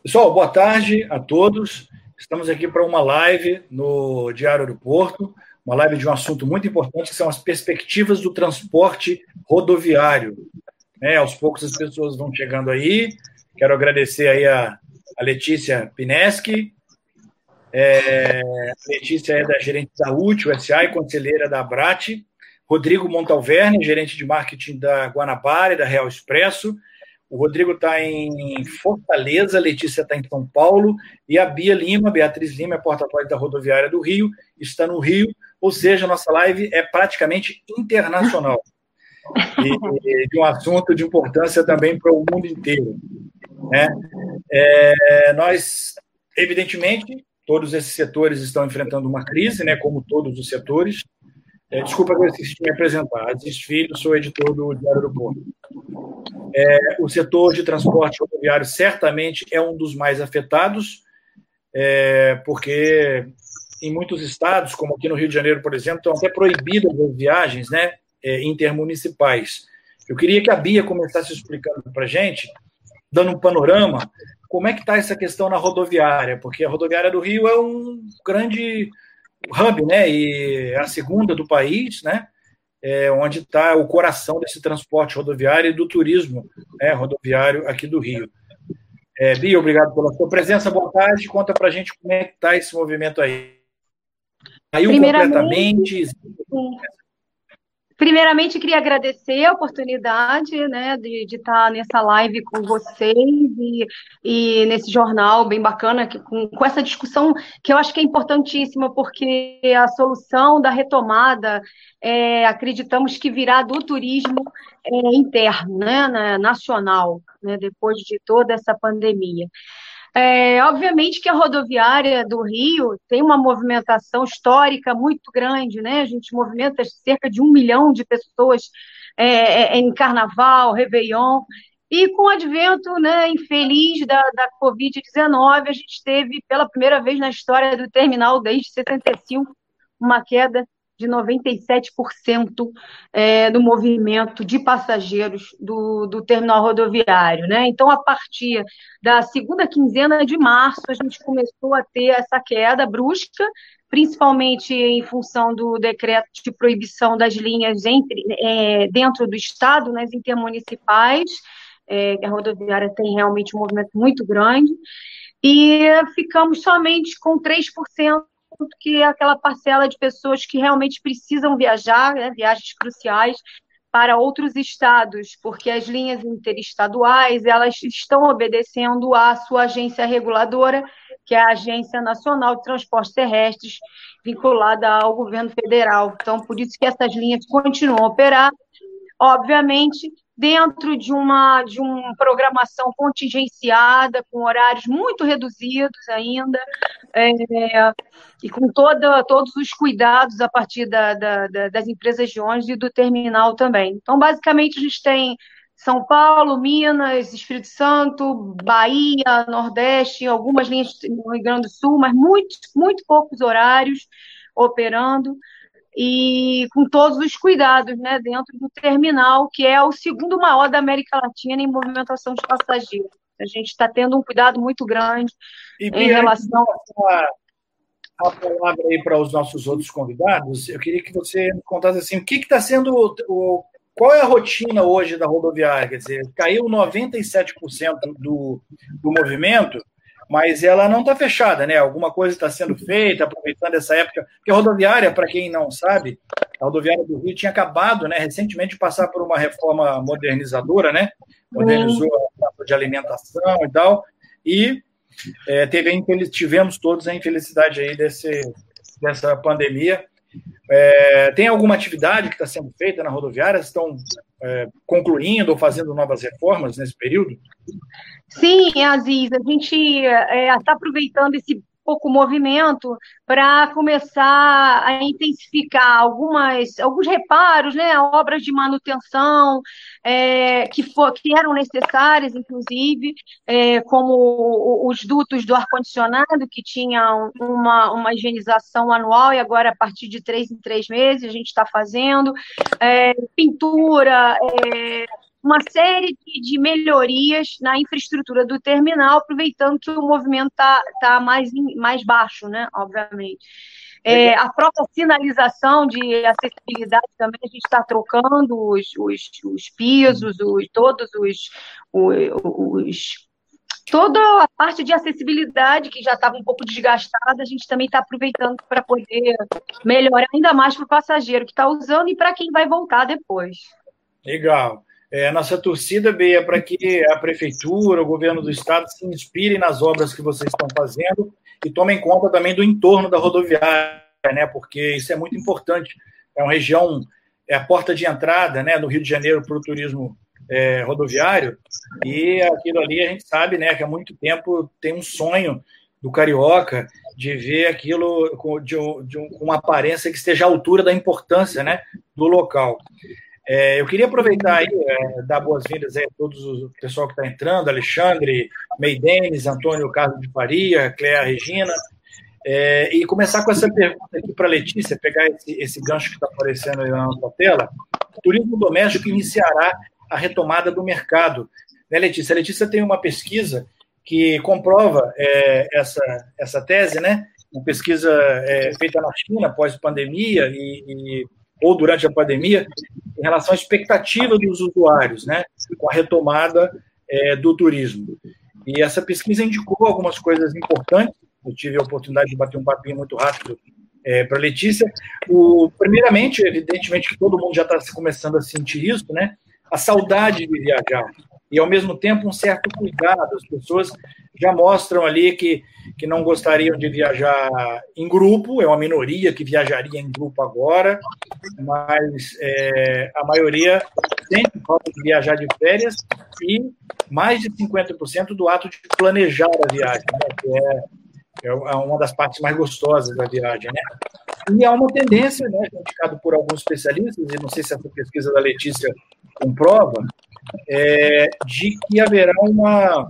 Pessoal, boa tarde a todos. Estamos aqui para uma live no Diário do Porto, uma live de um assunto muito importante, que são as perspectivas do transporte rodoviário. É, aos poucos as pessoas vão chegando aí. Quero agradecer aí a, a Letícia Pineschi. É, a Letícia é da gerente da UTI, SA e conselheira da Abrat. Rodrigo Montalverne, gerente de marketing da Guanabara e da Real Expresso. O Rodrigo está em Fortaleza, a Letícia está em São Paulo, e a Bia Lima, Beatriz Lima, é porta-voz da rodoviária do Rio, está no Rio, ou seja, a nossa live é praticamente internacional. E, de um assunto de importância também para o mundo inteiro. Né? É, nós, evidentemente, todos esses setores estão enfrentando uma crise, né, como todos os setores, é, desculpa que eu me apresentar. Aziz Filho, sou editor do Diário do Porto. É, o setor de transporte rodoviário certamente é um dos mais afetados, é, porque em muitos estados, como aqui no Rio de Janeiro, por exemplo, estão até proibidas as viagens né, é, intermunicipais. Eu queria que a Bia começasse explicando para a gente, dando um panorama, como é que está essa questão na rodoviária, porque a rodoviária do Rio é um grande hub, né? E é a segunda do país, né? É, onde está o coração desse transporte rodoviário e do turismo né, rodoviário aqui do Rio. É, Bia, obrigado pela sua presença. Boa tarde. Conta para a gente como é que está esse movimento aí. Caiu completamente. Primeiramente, queria agradecer a oportunidade né, de, de estar nessa live com vocês e, e nesse jornal bem bacana, que, com, com essa discussão que eu acho que é importantíssima, porque a solução da retomada, é, acreditamos que virá do turismo é, interno, né, nacional, né, depois de toda essa pandemia. É, obviamente que a rodoviária do Rio tem uma movimentação histórica muito grande, né? A gente movimenta cerca de um milhão de pessoas é, é em carnaval, Réveillon, e com o advento né, infeliz da, da Covid-19, a gente teve, pela primeira vez na história do terminal, desde 75, uma queda de 97% é, do movimento de passageiros do, do terminal rodoviário. Né? Então, a partir da segunda quinzena de março, a gente começou a ter essa queda brusca, principalmente em função do decreto de proibição das linhas entre, é, dentro do Estado, nas intermunicipais, é, a rodoviária tem realmente um movimento muito grande, e ficamos somente com 3% que é aquela parcela de pessoas que realmente precisam viajar, né, viagens cruciais, para outros estados, porque as linhas interestaduais elas estão obedecendo à sua agência reguladora, que é a Agência Nacional de Transportes Terrestres, vinculada ao governo federal. Então, por isso que essas linhas continuam a operar, obviamente, dentro de uma, de uma programação contingenciada, com horários muito reduzidos ainda, é, e com toda, todos os cuidados a partir da, da, da, das empresas de ônibus e do terminal também. Então, basicamente, a gente tem São Paulo, Minas, Espírito Santo, Bahia, Nordeste, algumas linhas no Rio Grande do Sul, mas muito, muito poucos horários operando e com todos os cuidados né, dentro do terminal, que é o segundo maior da América Latina em movimentação de passageiros. A gente está tendo um cuidado muito grande e, em relação a a palavra aí para os nossos outros convidados, eu queria que você contasse assim, o que está sendo o, qual é a rotina hoje da rodoviária? Quer dizer, caiu 97% do, do movimento, mas ela não está fechada, né? Alguma coisa está sendo feita, aproveitando essa época. Porque a rodoviária, para quem não sabe, a rodoviária do Rio tinha acabado, né, recentemente, de passar por uma reforma modernizadora, né? Modernizou a praça de alimentação e tal. E é, teve, tivemos todos a infelicidade aí desse, dessa pandemia. É, tem alguma atividade que está sendo feita na rodoviária? Estão é, concluindo ou fazendo novas reformas nesse período? Sim, Aziz, a gente está é, tá aproveitando esse pouco movimento para começar a intensificar algumas, alguns reparos, né, obras de manutenção é, que, for, que eram necessárias, inclusive, é, como os dutos do ar-condicionado, que tinham uma, uma higienização anual e agora, a partir de três em três meses, a gente está fazendo, é, pintura, é, uma série de, de, melhorias na infraestrutura do terminal, aproveitando que o movimento está tá mais, mais baixo, né? Obviamente. É, a própria sinalização de acessibilidade também, a gente está trocando os, os, os pisos, os, todos os, os, toda a parte de acessibilidade que já estava um pouco desgastada, a gente também está aproveitando para poder melhorar ainda mais para o passageiro que está usando e para quem vai voltar depois. Legal. É, nossa torcida, Bia, é para que a prefeitura, o governo do estado se inspirem nas obras que vocês estão fazendo e tomem conta também do entorno da rodoviária, né? Porque isso é muito importante. É uma região, é a porta de entrada, né, do Rio de Janeiro para o turismo é, rodoviário e aquilo ali a gente sabe, né, que há muito tempo tem um sonho do carioca de ver aquilo com, de, de uma aparência que esteja à altura da importância, né, do local. É, eu queria aproveitar aí, é, dar boas-vindas a todos o pessoal que está entrando, Alexandre, Meidenes, Antônio Carlos de Faria, Cléa Regina, é, e começar com essa pergunta aqui para a Letícia, pegar esse, esse gancho que está aparecendo aí na nossa tela. Turismo doméstico iniciará a retomada do mercado. Né, Letícia? A Letícia tem uma pesquisa que comprova é, essa, essa tese, né? Uma pesquisa é, feita na China pós-pandemia e, e ou durante a pandemia, em relação à expectativa dos usuários, né, com a retomada é, do turismo. E essa pesquisa indicou algumas coisas importantes. Eu tive a oportunidade de bater um papinho muito rápido é, para a Letícia. O, primeiramente, evidentemente que todo mundo já está começando a sentir isso, né? A saudade de viajar e, ao mesmo tempo, um certo cuidado. As pessoas já mostram ali que, que não gostariam de viajar em grupo, é uma minoria que viajaria em grupo agora, mas é, a maioria sempre falta de viajar de férias e mais de 50% do ato de planejar a viagem, né, que é, é uma das partes mais gostosas da viagem. Né? E há uma tendência, né, indicado por alguns especialistas, e não sei se essa pesquisa da Letícia comprova, é, de que haverá uma,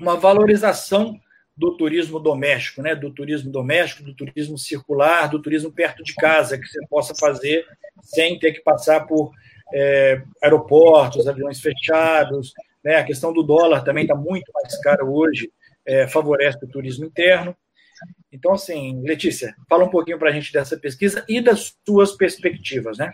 uma valorização do turismo doméstico, né? do turismo doméstico, do turismo circular, do turismo perto de casa, que você possa fazer sem ter que passar por é, aeroportos, aviões fechados. Né? A questão do dólar também está muito mais caro hoje, é, favorece o turismo interno. Então, assim, Letícia, fala um pouquinho para a gente dessa pesquisa e das suas perspectivas, né?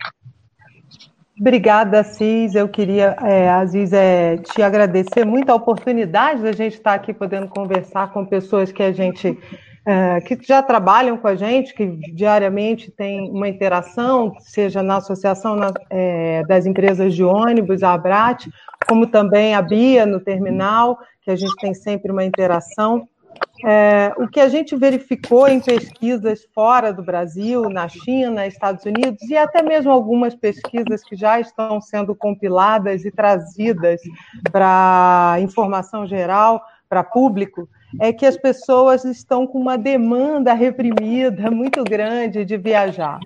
Obrigada, Cis. Eu queria, é, Aziz, é, te agradecer muito a oportunidade da gente estar aqui podendo conversar com pessoas que a gente é, que já trabalham com a gente, que diariamente tem uma interação, seja na Associação na, é, das Empresas de Ônibus, a Abrat, como também a Bia no terminal, que a gente tem sempre uma interação. É, o que a gente verificou em pesquisas fora do Brasil, na China, Estados Unidos, e até mesmo algumas pesquisas que já estão sendo compiladas e trazidas para informação geral, para público, é que as pessoas estão com uma demanda reprimida muito grande de viajar.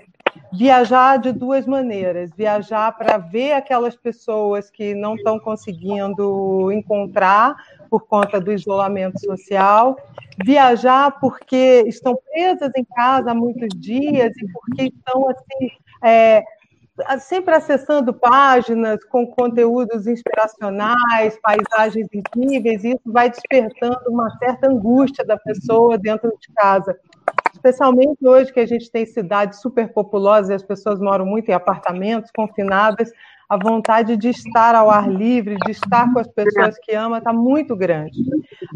Viajar de duas maneiras: viajar para ver aquelas pessoas que não estão conseguindo encontrar por conta do isolamento social, viajar porque estão presas em casa há muitos dias e porque estão assim é, sempre acessando páginas com conteúdos inspiracionais, paisagens incríveis, e isso vai despertando uma certa angústia da pessoa dentro de casa. Especialmente hoje que a gente tem cidades superpopulosas e as pessoas moram muito em apartamentos, confinadas, a vontade de estar ao ar livre, de estar com as pessoas que ama, está muito grande.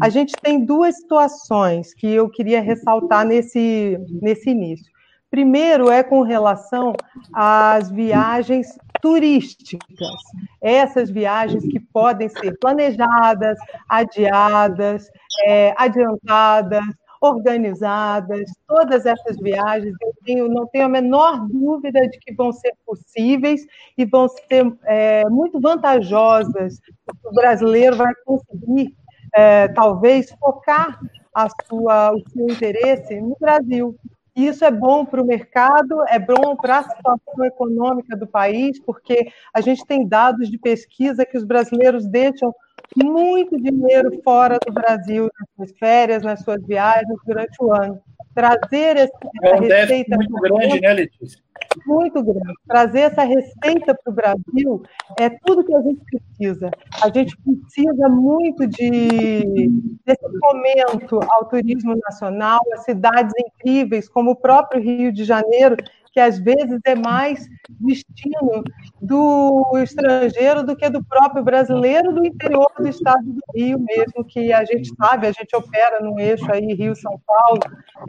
A gente tem duas situações que eu queria ressaltar nesse, nesse início. Primeiro é com relação às viagens turísticas. Essas viagens que podem ser planejadas, adiadas, é, adiantadas, organizadas, todas essas viagens, eu tenho, não tenho a menor dúvida de que vão ser possíveis e vão ser é, muito vantajosas. O brasileiro vai conseguir, é, talvez, focar a sua, o seu interesse no Brasil. Isso é bom para o mercado, é bom para a situação econômica do país, porque a gente tem dados de pesquisa que os brasileiros deixam muito dinheiro fora do Brasil, nas suas férias, nas suas viagens durante o ano. Trazer essa, é um receita. Muito grande, né, Letícia? Muito grande. Trazer essa receita para o Brasil é tudo que a gente precisa. A gente precisa muito de desse momento ao turismo nacional, a cidades incríveis, como o próprio Rio de Janeiro, que às vezes é mais destino do estrangeiro do que do próprio brasileiro do interior do estado do Rio mesmo, que a gente sabe, a gente opera no eixo aí Rio-São Paulo,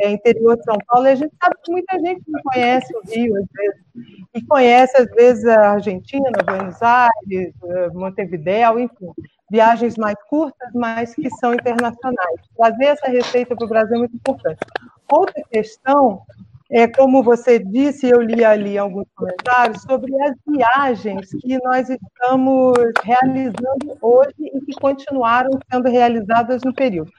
é, interior de São Paulo, e a gente sabe que muita gente não conhece o Rio, às vezes, e conhece, às vezes, a Argentina, Buenos Aires, eh, Montevidéu, enfim, viagens mais curtas, mas que são internacionais. Trazer essa receita para o Brasil é muito importante. Outra questão é, como você disse, eu li ali alguns comentários sobre as viagens que nós estamos realizando hoje e que continuaram sendo realizadas no período.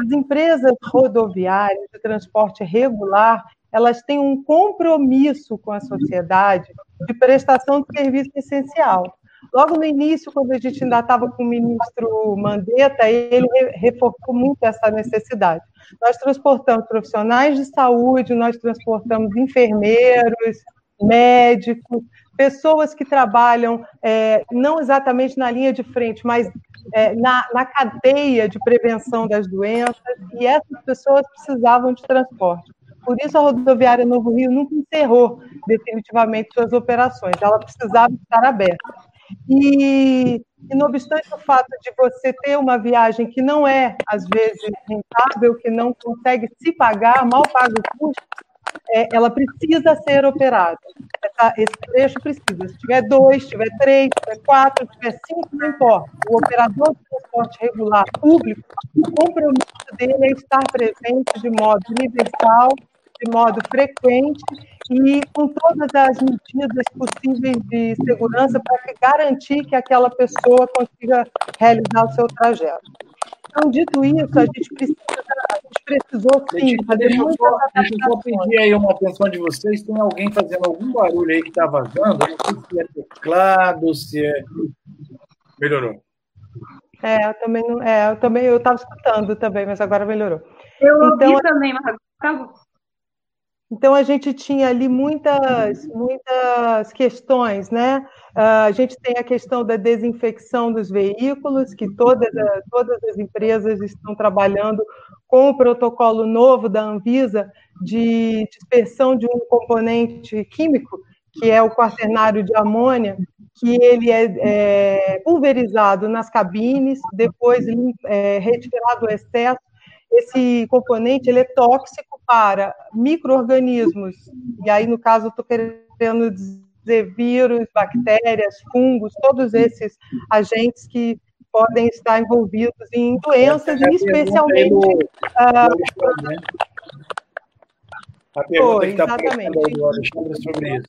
As empresas rodoviárias de transporte regular, elas têm um compromisso com a sociedade de prestação de serviço essencial. Logo no início, quando a gente ainda estava com o ministro Mandetta, ele reforçou muito essa necessidade. Nós transportamos profissionais de saúde, nós transportamos enfermeiros, médicos, pessoas que trabalham é, não exatamente na linha de frente, mas é, na, na cadeia de prevenção das doenças, e essas pessoas precisavam de transporte. Por isso, a rodoviária Novo Rio nunca encerrou definitivamente suas operações, ela precisava estar aberta. E, e, não obstante o fato de você ter uma viagem que não é, às vezes, rentável, que não consegue se pagar, mal paga o custo, é, ela precisa ser operada. Essa, esse trecho precisa. Se tiver dois, se tiver três, se tiver quatro, se tiver cinco, não importa. O operador de transporte regular público, o compromisso dele é estar presente de modo universal, de modo frequente e com todas as medidas possíveis de segurança para garantir que aquela pessoa consiga realizar o seu trajeto. Então, dito isso, a gente precisa, a gente precisou sim fazer deixa muitas só, Deixa eu só pedir aí uma atenção de vocês. Tem alguém fazendo algum barulho aí que está vazando? Eu não sei se é teclado, se é. Melhorou. É, eu também não. É, eu também eu estava escutando também, mas agora melhorou. Eu então, ouvi também, Marcos. Então, a gente tinha ali muitas, muitas questões, né? Ah, a gente tem a questão da desinfecção dos veículos, que todas, todas as empresas estão trabalhando com o protocolo novo da Anvisa de dispersão de um componente químico, que é o quaternário de amônia, que ele é, é pulverizado nas cabines, depois é, retirado o excesso esse componente ele é tóxico para micro-organismos, e aí, no caso, estou querendo dizer vírus, bactérias, fungos, todos esses agentes que podem estar envolvidos em doenças, e especialmente... Ah, a pergunta que está Alexandre sobre isso.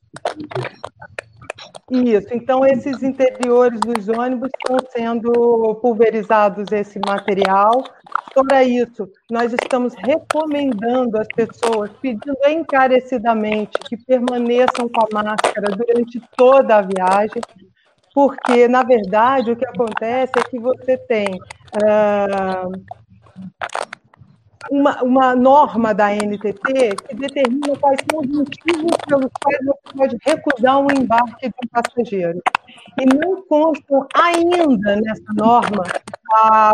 Isso, então esses interiores dos ônibus estão sendo pulverizados esse material. Fora isso, nós estamos recomendando às pessoas, pedindo encarecidamente que permaneçam com a máscara durante toda a viagem, porque, na verdade, o que acontece é que você tem uh, uma, uma norma da NTT que determina quais são os motivos pelos quais você pode recusar um embarque de um passageiro. E não constam ainda nessa norma a,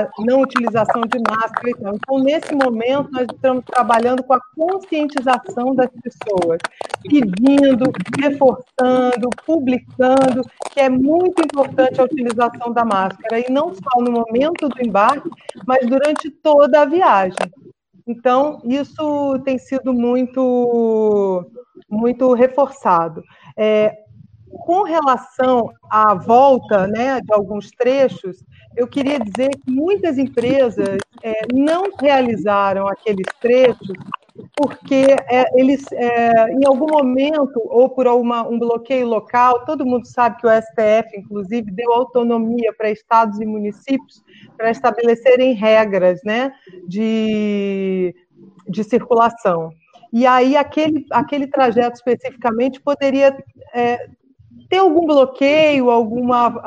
a não utilização de máscara. Então. então, nesse momento, nós estamos trabalhando com a conscientização das pessoas, pedindo, reforçando, publicando que é muito importante a utilização da máscara, e não só no momento do embarque, mas durante toda a viagem. Então, isso tem sido muito, muito reforçado. É, com relação à volta né, de alguns trechos, eu queria dizer que muitas empresas é, não realizaram aqueles trechos porque é, eles, é, em algum momento, ou por uma, um bloqueio local, todo mundo sabe que o STF, inclusive, deu autonomia para estados e municípios para estabelecerem regras né, de, de circulação. E aí, aquele, aquele trajeto especificamente poderia é, ter algum bloqueio, alguma,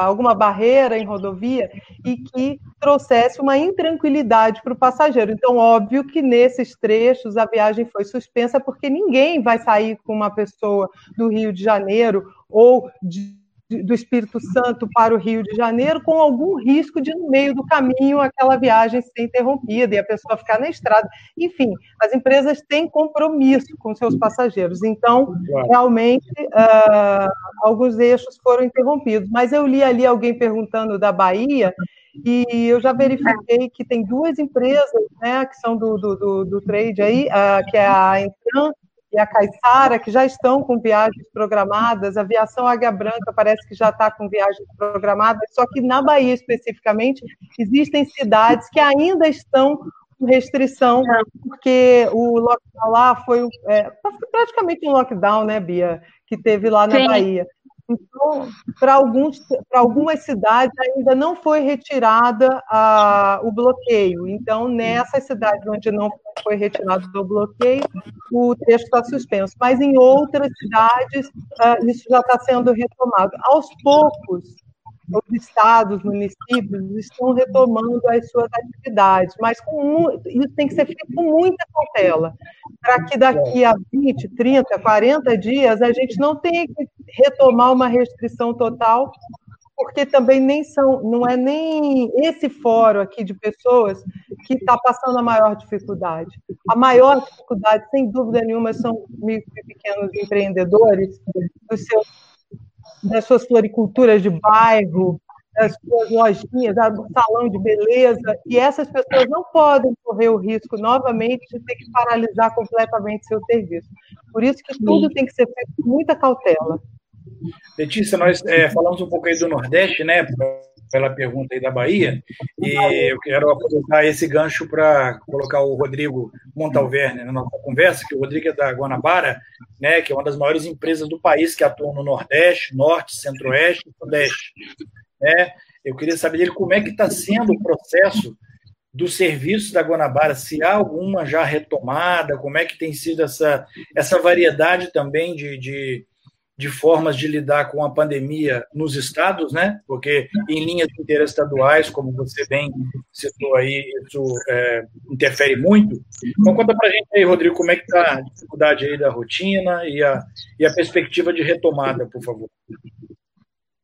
alguma barreira em rodovia e que trouxesse uma intranquilidade para o passageiro. Então, óbvio que nesses trechos a viagem foi suspensa, porque ninguém vai sair com uma pessoa do Rio de Janeiro ou de do Espírito Santo para o Rio de Janeiro, com algum risco de, no meio do caminho, aquela viagem ser interrompida e a pessoa ficar na estrada. Enfim, as empresas têm compromisso com seus passageiros. Então, realmente, uh, alguns eixos foram interrompidos. Mas eu li ali alguém perguntando da Bahia, e eu já verifiquei que tem duas empresas, né, que são do, do, do, do trade aí, uh, que é a Entran e a Caixara, que já estão com viagens programadas, a Aviação Águia Branca parece que já está com viagens programadas, só que na Bahia especificamente existem cidades que ainda estão com restrição, porque o lockdown lá foi é, praticamente um lockdown, né, Bia, que teve lá na Sim. Bahia. Então, para algumas cidades ainda não foi retirada a, o bloqueio. Então, nessas cidades onde não foi retirado o bloqueio, o trecho está suspenso. Mas em outras cidades, uh, isso já está sendo retomado. Aos poucos, os estados, municípios estão retomando as suas atividades, mas com, isso tem que ser feito com muita cautela, para que daqui a 20, 30, 40 dias a gente não tenha que retomar uma restrição total, porque também nem são, não é nem esse fórum aqui de pessoas que está passando a maior dificuldade. A maior dificuldade, sem dúvida nenhuma, são micro e pequenos empreendedores, dos seus das suas floriculturas de bairro, das suas lojinhas, do salão de beleza, e essas pessoas não podem correr o risco novamente de ter que paralisar completamente seu serviço. Por isso que tudo tem que ser feito com muita cautela. Letícia, nós é, falamos um pouco aí do Nordeste, né? Pela pergunta aí da Bahia, e eu quero aproveitar esse gancho para colocar o Rodrigo Montalverne na nossa conversa, que o Rodrigo é da Guanabara, né, que é uma das maiores empresas do país que atuam no Nordeste, Norte, Centro-Oeste e Sudeste. Né? Eu queria saber dele como é que está sendo o processo dos serviços da Guanabara, se há alguma já retomada, como é que tem sido essa, essa variedade também de, de de formas de lidar com a pandemia nos estados, né? Porque em linhas interestaduais, como você bem citou aí, isso é, interfere muito. Então conta para a gente aí, Rodrigo, como é que está a dificuldade aí da rotina e a, e a perspectiva de retomada, por favor.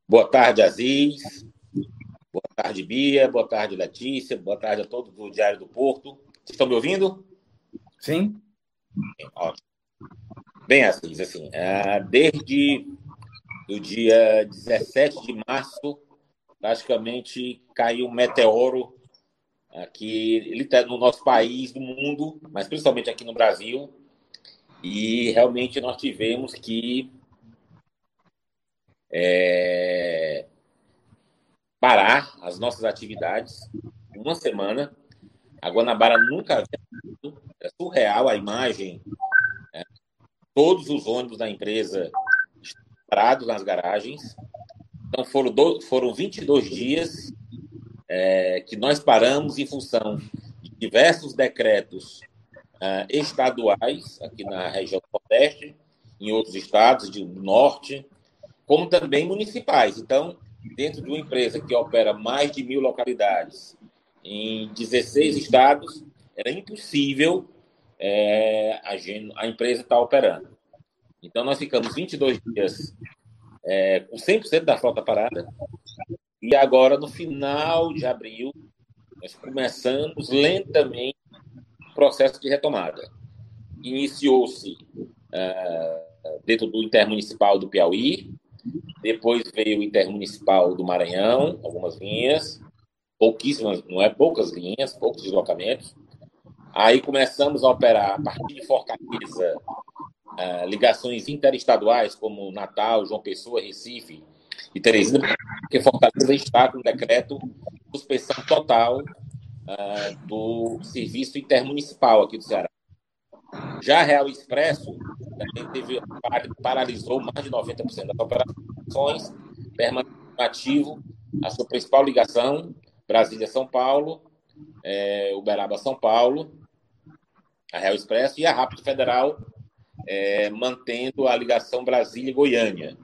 Boa tarde, Aziz. Boa tarde, Bia. Boa tarde, Letícia. Boa tarde a todos do Diário do Porto. Vocês estão me ouvindo? Sim. Ótimo. Bem, assim, assim desde o dia 17 de março, praticamente caiu um meteoro aqui no nosso país, no mundo, mas principalmente aqui no Brasil. E realmente nós tivemos que é, parar as nossas atividades uma semana. A Guanabara nunca havia é surreal a imagem todos os ônibus da empresa parados nas garagens. Então, foram, do, foram 22 dias é, que nós paramos em função de diversos decretos é, estaduais, aqui na região do Nordeste, em outros estados do Norte, como também municipais. Então, dentro de uma empresa que opera mais de mil localidades em 16 estados, era impossível é, a, a, empresa está operando. Então, nós ficamos 22 dias é, com 100% da frota parada. E agora, no final de abril, nós começamos lentamente o processo de retomada. Iniciou-se é, dentro do Intermunicipal do Piauí, depois veio o Intermunicipal do Maranhão, algumas linhas, pouquíssimas, não é poucas linhas, poucos deslocamentos. Aí começamos a operar a partir de Fortaleza, uh, ligações interestaduais como Natal, João Pessoa, Recife e Teresina, porque Fortaleza está com decreto de suspensão total uh, do serviço intermunicipal aqui do Ceará. Já a Real Expresso também teve, paralisou mais de 90% das operações, permanecendo ativo a sua principal ligação, Brasília-São Paulo, é, Uberaba-São Paulo, a Real Expresso e a Rápido Federal, é, mantendo a ligação Brasília-Goiânia.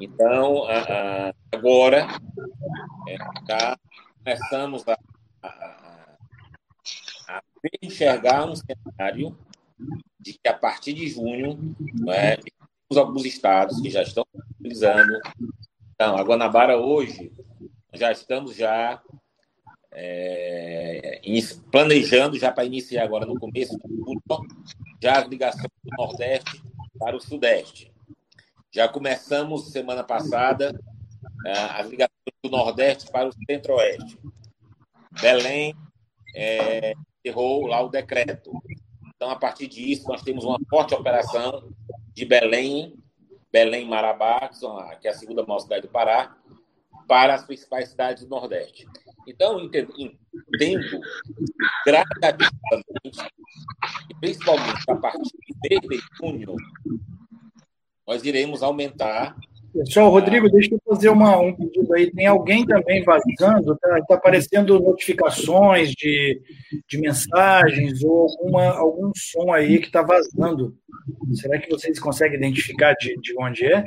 Então, agora, é, já começamos a, a, a enxergar um cenário de que a partir de junho, é, temos alguns estados que já estão utilizando. Então, a Guanabara hoje, já estamos já é, planejando já para iniciar agora no começo de julho, já as ligações do Nordeste para o Sudeste. Já começamos semana passada é, as ligações do Nordeste para o Centro-Oeste. Belém é, errou lá o decreto. Então, a partir disso, nós temos uma forte operação de Belém, Belém-Marabá, que é a segunda maior cidade do Pará, para as principais cidades do Nordeste. Então, entendo, gradativamente, principalmente a partir de junho, nós iremos aumentar. Pessoal, Rodrigo, deixa eu fazer uma, um pedido aí. Tem alguém também vazando? Está tá aparecendo notificações de, de mensagens ou alguma, algum som aí que está vazando. Será que vocês conseguem identificar de, de onde é?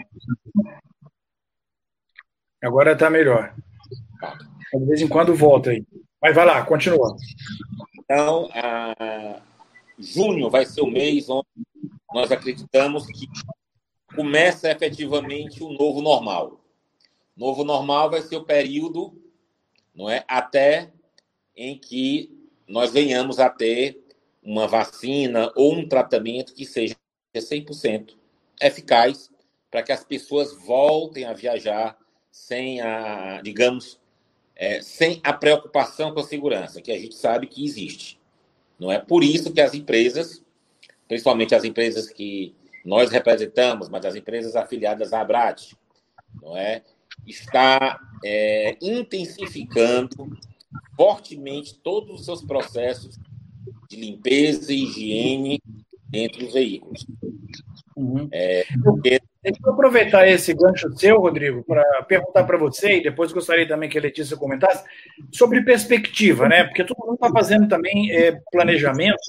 Agora está melhor. De vez em quando volta aí. Mas vai lá, continua. Então, a... junho vai ser o mês onde nós acreditamos que começa efetivamente o novo normal. Novo normal vai ser o período, não é, até em que nós venhamos a ter uma vacina ou um tratamento que seja 100% eficaz para que as pessoas voltem a viajar sem a, digamos, é, sem a preocupação com a segurança, que a gente sabe que existe. Não é por isso que as empresas, principalmente as empresas que nós representamos, mas as empresas afiliadas à Abrat, não é, está é, intensificando fortemente todos os seus processos de limpeza e higiene entre os veículos. Uhum. É, porque Deixa eu aproveitar esse gancho seu, Rodrigo, para perguntar para você, e depois gostaria também que a Letícia comentasse, sobre perspectiva, né? Porque todo mundo está fazendo também é, planejamento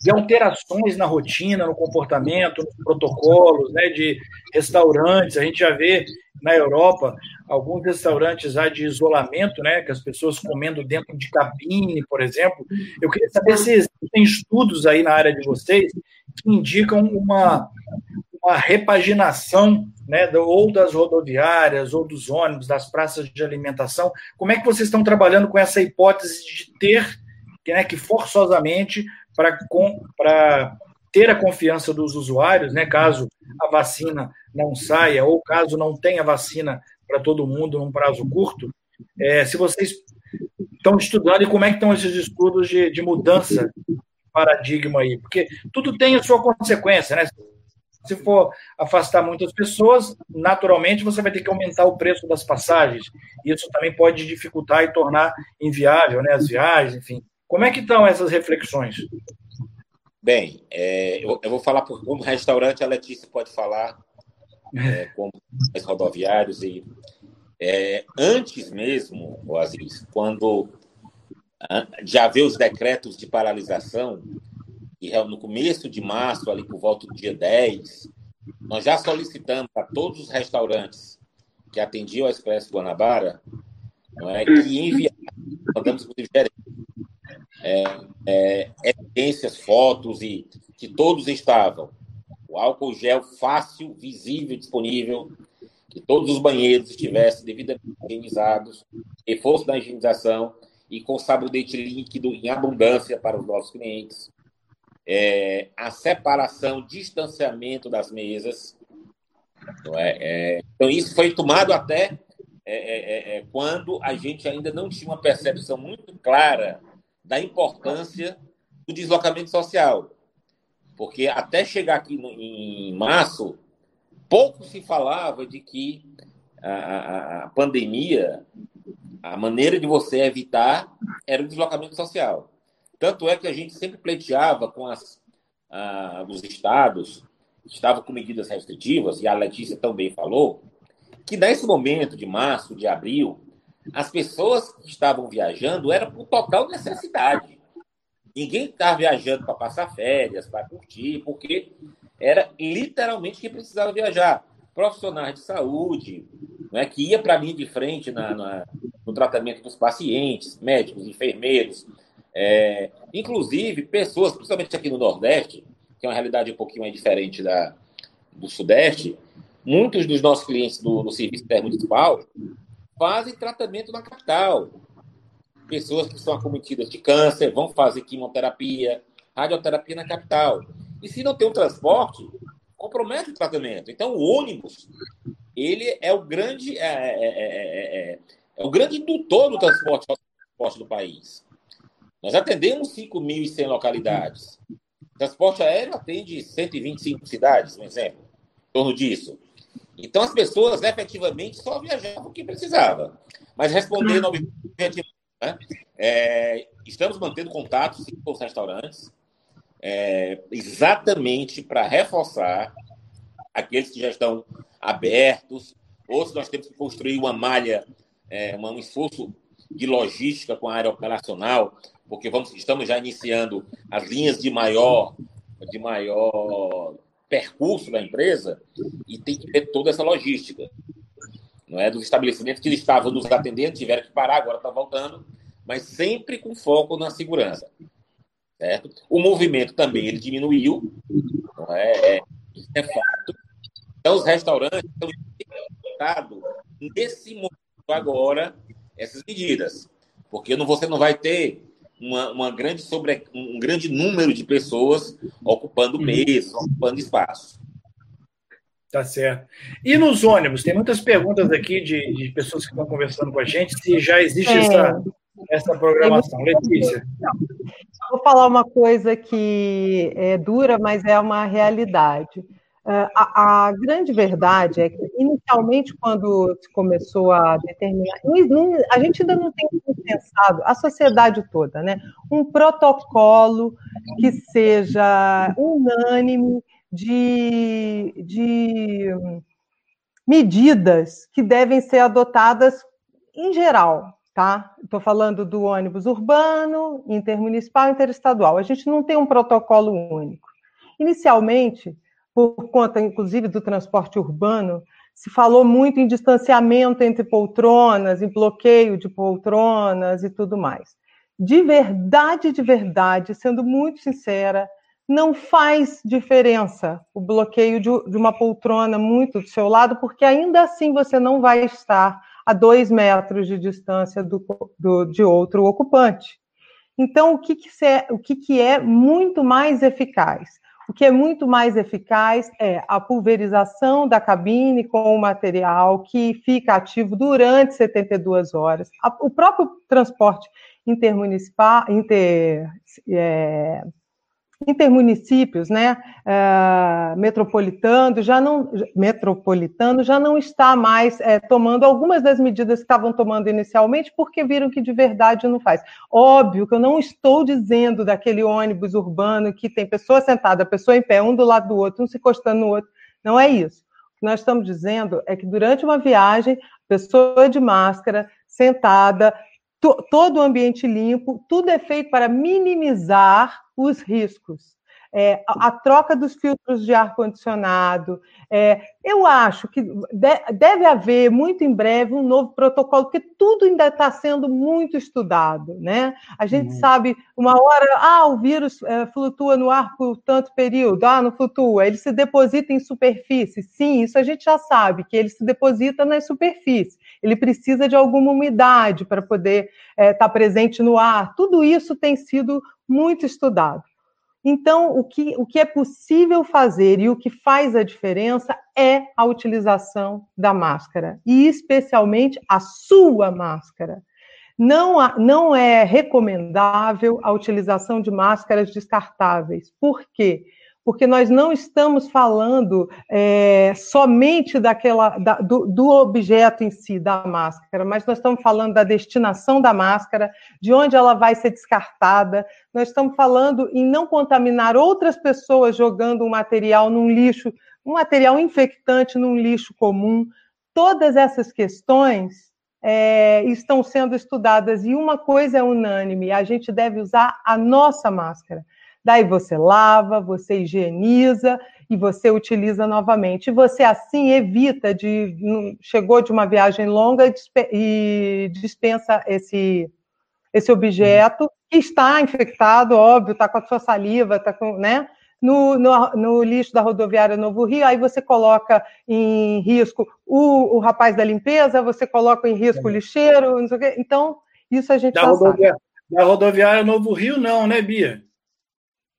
de alterações na rotina, no comportamento, nos protocolos, né? De restaurantes. A gente já vê na Europa alguns restaurantes já de isolamento, né? Que as pessoas comendo dentro de cabine, por exemplo. Eu queria saber se existem estudos aí na área de vocês que indicam uma uma repaginação né, ou das rodoviárias, ou dos ônibus, das praças de alimentação. Como é que vocês estão trabalhando com essa hipótese de ter, né, que forçosamente, para ter a confiança dos usuários, né, caso a vacina não saia, ou caso não tenha vacina para todo mundo num prazo curto, é, se vocês estão estudando e como é que estão esses estudos de, de mudança de paradigma aí, porque tudo tem a sua consequência, né? Se for afastar muitas pessoas, naturalmente você vai ter que aumentar o preço das passagens. Isso também pode dificultar e tornar inviável né, as viagens, enfim. Como é que estão essas reflexões? Bem, é, eu, eu, vou falar por como restaurante, a Letícia pode falar é, como os rodoviários. E, é, antes mesmo, Aziz, quando já vê os decretos de paralisação, no começo de março, ali por volta do dia 10, nós já solicitamos a todos os restaurantes que atendiam ao Expresso Guanabara não é, que enviassem, mandamos é, é, evidências, fotos e que todos estavam. O álcool gel fácil, visível, disponível, que todos os banheiros estivessem devidamente higienizados, reforço da higienização e com sabonete líquido em abundância para os nossos clientes é, a separação, distanciamento das mesas. É? É, então, isso foi tomado até é, é, é, quando a gente ainda não tinha uma percepção muito clara da importância do deslocamento social. Porque até chegar aqui no, em março, pouco se falava de que a, a, a pandemia, a maneira de você evitar era o deslocamento social. Tanto é que a gente sempre pleiteava com as, ah, os estados que estavam com medidas restritivas, e a Letícia também falou, que nesse momento de março, de abril, as pessoas que estavam viajando eram por total necessidade. Ninguém estava viajando para passar férias, para curtir, porque era literalmente que precisava viajar. profissionais de saúde, né, que ia para a linha de frente na, na, no tratamento dos pacientes, médicos, enfermeiros, é, inclusive pessoas, principalmente aqui no Nordeste, que é uma realidade um pouquinho diferente da, do Sudeste, muitos dos nossos clientes do, do Serviço Intermunicipal fazem tratamento na capital. Pessoas que são acometidas de câncer vão fazer quimioterapia, radioterapia na capital. E se não tem o transporte, compromete o tratamento. Então, o ônibus, ele é o grande, é, é, é, é o grande indutor do transporte, transporte do país. Nós atendemos 5.100 localidades. O transporte aéreo atende 125 cidades, um exemplo, em torno disso. Então, as pessoas efetivamente só viajavam o que precisava. Mas respondendo ao objetivo, né, é, estamos mantendo contatos com os restaurantes, é, exatamente para reforçar aqueles que já estão abertos, ou se nós temos que construir uma malha, é, um esforço de logística com a área operacional, porque vamos, estamos já iniciando as linhas de maior, de maior percurso da empresa e tem que ter toda essa logística. Não é dos estabelecimentos que estavam nos atendendo, tiveram que parar, agora está voltando, mas sempre com foco na segurança certo? O movimento também ele diminuiu, não é? é é fato. Então, os restaurantes estão implementando nesse momento agora essas medidas, porque você não vai ter uma, uma, grande sobre, um grande número de pessoas ocupando uhum. mesas, ocupando espaços. Tá certo. E nos ônibus, tem muitas perguntas aqui de, de pessoas que estão conversando com a gente, se já existe é. essa, essa programação. Letícia. Vou falar uma coisa que é dura, mas é uma realidade. É, a, a, grande verdade é que, inicialmente, quando se começou a determinar, a gente ainda não tem pensado, a sociedade toda, né, um protocolo que seja unânime de, de medidas que devem ser adotadas em geral, tá? Estou falando do ônibus urbano, intermunicipal, interestadual. A gente não tem um protocolo único. Inicialmente, por conta, inclusive, do transporte urbano, se falou muito em distanciamento entre poltronas, em bloqueio de poltronas e tudo mais. De verdade, de verdade, sendo muito sincera, não faz diferença o bloqueio de, uma poltrona muito do seu lado, porque ainda assim você não vai estar a dois metros de distância do, do de outro ocupante. Então, o que, que, é, o que, que é muito mais eficaz? O que é muito mais eficaz é a pulverização da cabine com o material que fica ativo durante 72 horas. O próprio transporte intermunicipal, inter, é, intermunicípios, né, uh, metropolitano, já não, metropolitano já não está mais é, tomando algumas das medidas que estavam tomando inicialmente, porque viram que de verdade não faz. Óbvio que eu não estou dizendo daquele ônibus urbano que tem pessoa sentada, pessoa em pé, um do lado do outro, um se encostando no outro. Não é isso. O que nós estamos dizendo é que durante uma viagem, pessoa de máscara, sentada, todo o ambiente limpo, tudo é feito para minimizar os riscos. É, a, a, troca dos filtros de ar-condicionado. É, eu acho que de, deve haver, muito em breve, um novo protocolo, porque tudo ainda está sendo muito estudado. Né? A gente uhum. sabe, uma hora, ah, o vírus é, flutua no ar por tanto período, ah, não flutua, ele se deposita em superfície. Sim, isso a gente já sabe, que ele se deposita na superfície. Ele precisa de alguma umidade para poder estar é, tá presente no ar. Tudo isso tem sido muito estudado. Então, o que, o que é possível fazer e o que faz a diferença é a utilização da máscara, e especialmente a sua máscara. Não, não é recomendável a utilização de máscaras descartáveis. Por quê? porque nós não estamos falando é, somente daquela, da, do, do, objeto em si, da máscara, mas nós estamos falando da destinação da máscara, de onde ela vai ser descartada, nós estamos falando em não contaminar outras pessoas jogando um material num lixo, um material infectante num lixo comum. Todas essas questões é, estão sendo estudadas e uma coisa é unânime: a gente deve usar a nossa máscara. Daí você lava, você higieniza e você utiliza novamente. E você assim evita de chegou de uma viagem longa e dispensa esse esse objeto que está infectado, óbvio, está com a sua saliva, está com, né? No, no, no, lixo da rodoviária Novo Rio, aí você coloca em risco o, o rapaz da limpeza, você coloca em risco o lixeiro, não sei o quê. Então, isso a gente da já rodoviária, sabe. Da rodoviária Novo Rio, não, né, Bia?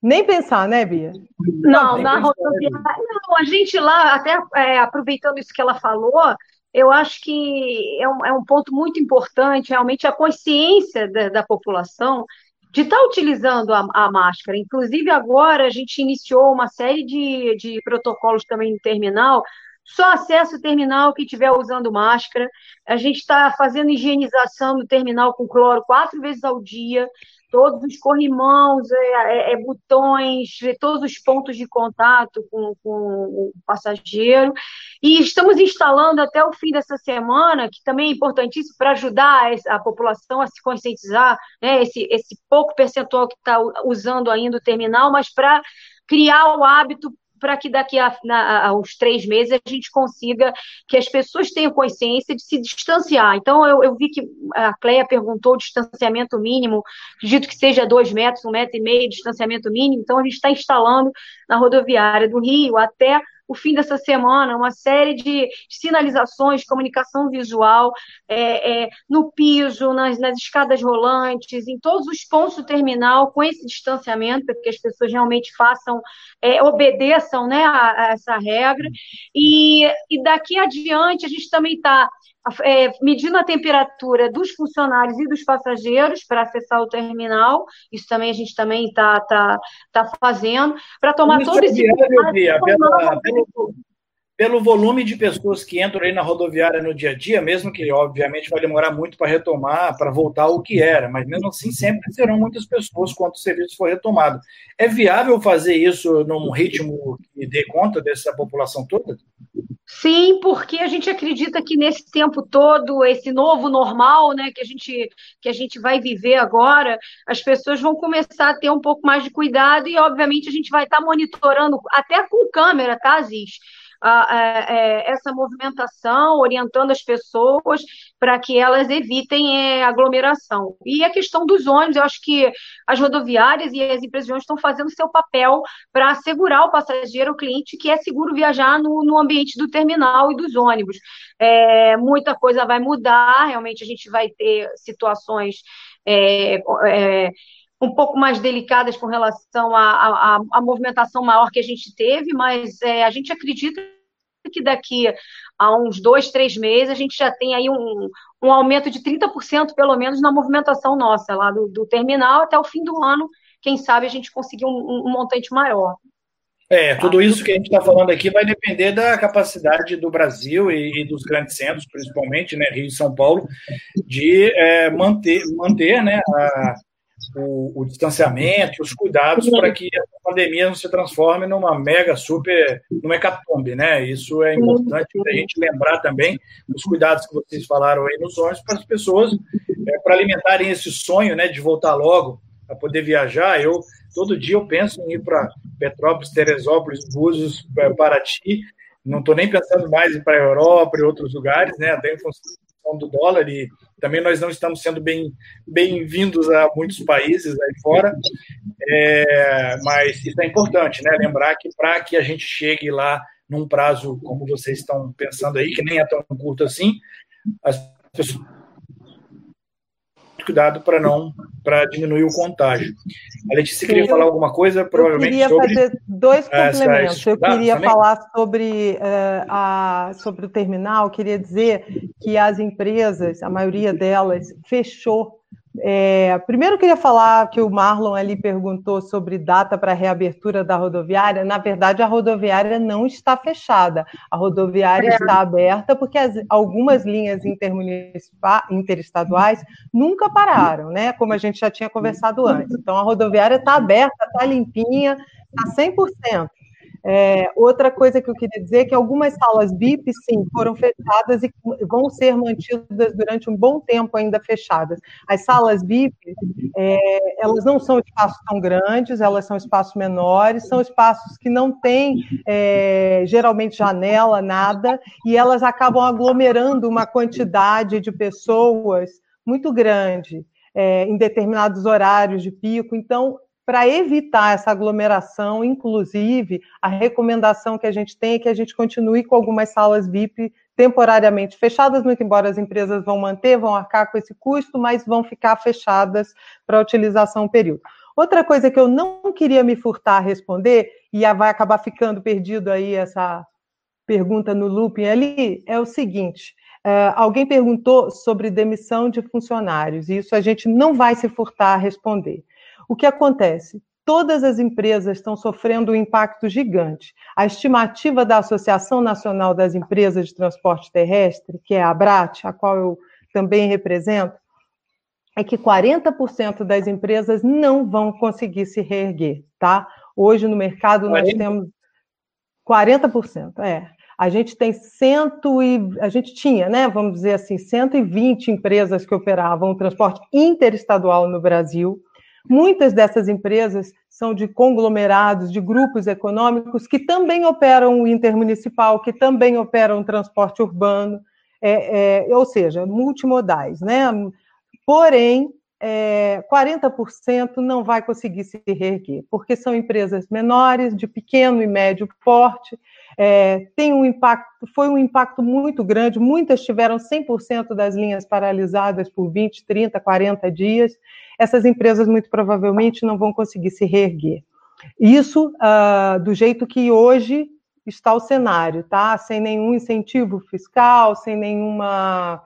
Nem pensar, né, Bia? Não, na rodoviária. Não, a gente lá, até é, aproveitando isso que ela falou, eu acho que é um, é um ponto muito importante, realmente, a consciência da, da população de estar tá utilizando a, a, máscara. Inclusive, agora a gente iniciou uma série de, de protocolos também no terminal, só acesso ao terminal que estiver usando máscara. A gente está fazendo higienização no terminal com cloro quatro vezes ao dia todos os corrimãos, é, é, é, botões, é, todos os pontos de contato com, com, o passageiro. E estamos instalando até o fim dessa semana, que também é importantíssimo para ajudar a população a se conscientizar, né, esse, esse pouco percentual que está usando ainda o terminal, mas para criar o hábito para que daqui a, na, a, uns três meses a gente consiga que as pessoas tenham consciência de se distanciar. Então, eu, eu vi que a Cleia perguntou o distanciamento mínimo, acredito que seja dois metros, um metro e meio distanciamento mínimo, então a gente está instalando na rodoviária do Rio até o fim dessa semana, uma série de sinalizações, comunicação visual é, é, no piso, nas, nas, escadas rolantes, em todos os pontos do terminal, com esse distanciamento, para que as pessoas realmente façam, é, obedeçam né, a, a, essa regra. E, e daqui adiante, a gente também está é, medindo a temperatura dos funcionários e dos passageiros para acessar o terminal. Isso também a gente também está tá, tá fazendo para tomar todo esse cuidado. Pela, pelo, pelo volume de pessoas que entram aí na rodoviária no dia a dia, mesmo que obviamente vai demorar muito para retomar, para voltar ao que era, mas mesmo assim sempre serão muitas pessoas quando o serviço for retomado. É viável fazer isso num ritmo que dê conta dessa população toda? Sim, porque a gente acredita que nesse tempo todo, esse novo normal, né, que a gente que a gente vai viver agora, as pessoas vão começar a ter um pouco mais de cuidado e, obviamente, a gente vai estar monitorando até com câmera, tá, Aziz? É, essa movimentação, orientando as pessoas para que elas evitem é, aglomeração. E a questão dos ônibus, eu acho que as rodoviárias e as empresas de ônibus estão fazendo seu papel para assegurar o passageiro, o cliente, que é seguro viajar no, no ambiente do terminal e dos ônibus. É, muita coisa vai mudar, realmente a gente vai ter situações. É, é, um pouco mais delicadas com relação à, à, à movimentação maior que a gente teve, mas é, a gente acredita que daqui a uns dois, três meses a gente já tem aí um, um aumento de 30% pelo menos na movimentação nossa, lá do, do, terminal até o fim do ano, quem sabe a gente conseguir um, um montante maior. É, tudo isso que a gente está falando aqui vai depender da capacidade do Brasil e, e, dos grandes centros, principalmente, né, Rio e São Paulo, de é, manter, manter né, a, o, o distanciamento, os cuidados para que a pandemia não se transforme numa mega super, numa hecatombe, né? Isso é importante a gente lembrar também os cuidados que vocês falaram aí nos ônibus para as pessoas, é, para alimentarem esse sonho, né, de voltar logo a poder viajar. Eu todo dia eu penso em ir para Petrópolis, Teresópolis, Búzios, Paraty. Não estou nem pensando mais em ir para a Europa e outros lugares, né? Até em função do dólar e também nós não estamos sendo bem bem-vindos a muitos países aí fora, é, mas isso é importante, né? Lembrar que para que a gente chegue lá num prazo como vocês estão pensando aí, que nem é tão curto assim, as pessoas cuidado para não para diminuir o contágio. A Letícia queria falar alguma coisa, provavelmente eu queria sobre... fazer dois complementos. Eu queria também? falar sobre uh, a sobre o terminal. Queria dizer que as empresas, a maioria delas, fechou é, primeiro, eu queria falar que o Marlon ali perguntou sobre data para reabertura da rodoviária. Na verdade, a rodoviária não está fechada. A rodoviária é. está aberta porque as, algumas linhas interestaduais nunca pararam, né? Como a gente já tinha conversado antes. Então, a rodoviária está aberta, está limpinha, está 100%. É, outra coisa que eu queria dizer é que algumas salas BIP, sim, foram fechadas e vão ser mantidas durante um bom tempo ainda fechadas. As salas BIP, é, elas não são espaços tão grandes, elas são espaços menores, são espaços que não têm é, geralmente janela, nada, e elas acabam aglomerando uma quantidade de pessoas muito grande. É, em determinados horários de pico. Então, para evitar essa aglomeração, inclusive, a recomendação que a gente tem é que a gente continue com algumas salas VIP temporariamente fechadas, muito embora as empresas vão manter, vão arcar com esse custo, mas vão ficar fechadas para utilização período. Outra coisa que eu não queria me furtar a responder, e vai acabar ficando perdido aí essa pergunta no looping ali, é o seguinte: uh, alguém perguntou sobre demissão de funcionários, e isso a gente não vai se furtar a responder. O que acontece? Todas as empresas estão sofrendo um impacto gigante. A estimativa da Associação Nacional das Empresas de Transporte Terrestre, que é a ABRAT, a qual eu também represento, é que 40% das empresas não vão conseguir se reerguer, tá? Hoje no mercado nós 40? temos 40%, é. A gente tem cento e a gente tinha, né, vamos dizer assim, 120 empresas que operavam o transporte interestadual no Brasil. Muitas dessas empresas são de conglomerados, de grupos econômicos que também operam o intermunicipal, que também operam o transporte urbano, é, é, ou seja, multimodais, né? Porém, é, 40% não vai conseguir se reerguer, porque são empresas menores, de pequeno e médio porte, é, tem um impacto, foi um impacto muito grande, muitas tiveram 100% das linhas paralisadas por 20, 30, 40 dias, essas empresas muito provavelmente não vão conseguir se reerguer. Isso uh, do jeito que hoje está o cenário, tá? Sem nenhum incentivo fiscal, sem nenhuma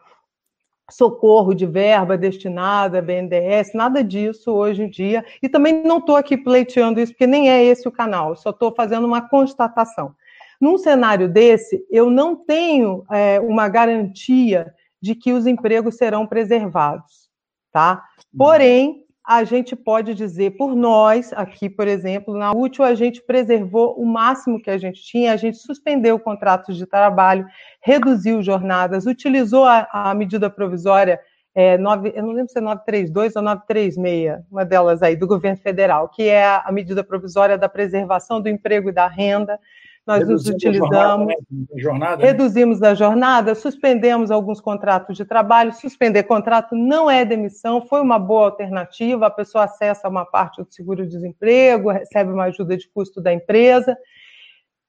socorro de verba destinada BNDES, nada disso hoje em dia. E também não estou aqui pleiteando isso, porque nem é esse o canal, só estou fazendo uma constatação. Num cenário desse, eu não tenho é, uma garantia de que os empregos serão preservados, tá? Porém, a gente pode dizer por nós, aqui, por exemplo, na útil, a gente preservou o máximo que a gente tinha, a gente suspendeu contratos de trabalho, reduziu jornadas, utilizou a, a medida provisória, é, 9, eu não lembro se é 932 ou 936, uma delas aí, do governo federal, que é a medida provisória da preservação do emprego e da renda nós nos utilizamos, né? jornada, né? reduzimos a jornada, suspendemos alguns contratos de trabalho. Suspender contrato não é demissão, foi uma boa alternativa. A pessoa acessa uma parte do seguro-desemprego, recebe uma ajuda de custo da empresa.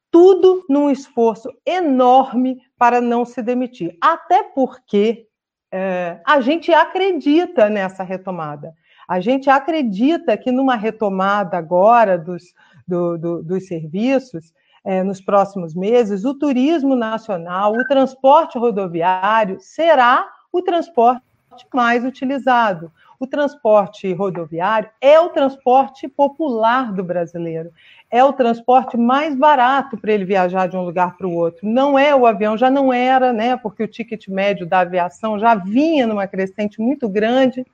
Tudo num esforço enorme para não se demitir. Até porque é, a gente acredita nessa retomada. A gente acredita que numa retomada agora dos, do, do, dos serviços, é, nos próximos meses, o turismo nacional, o transporte rodoviário será o transporte mais utilizado. O transporte rodoviário é o transporte popular do brasileiro. É o transporte mais barato para ele viajar de um lugar para o outro. Não é o avião, já não era, né? Porque o ticket médio da aviação já vinha numa crescente muito grande.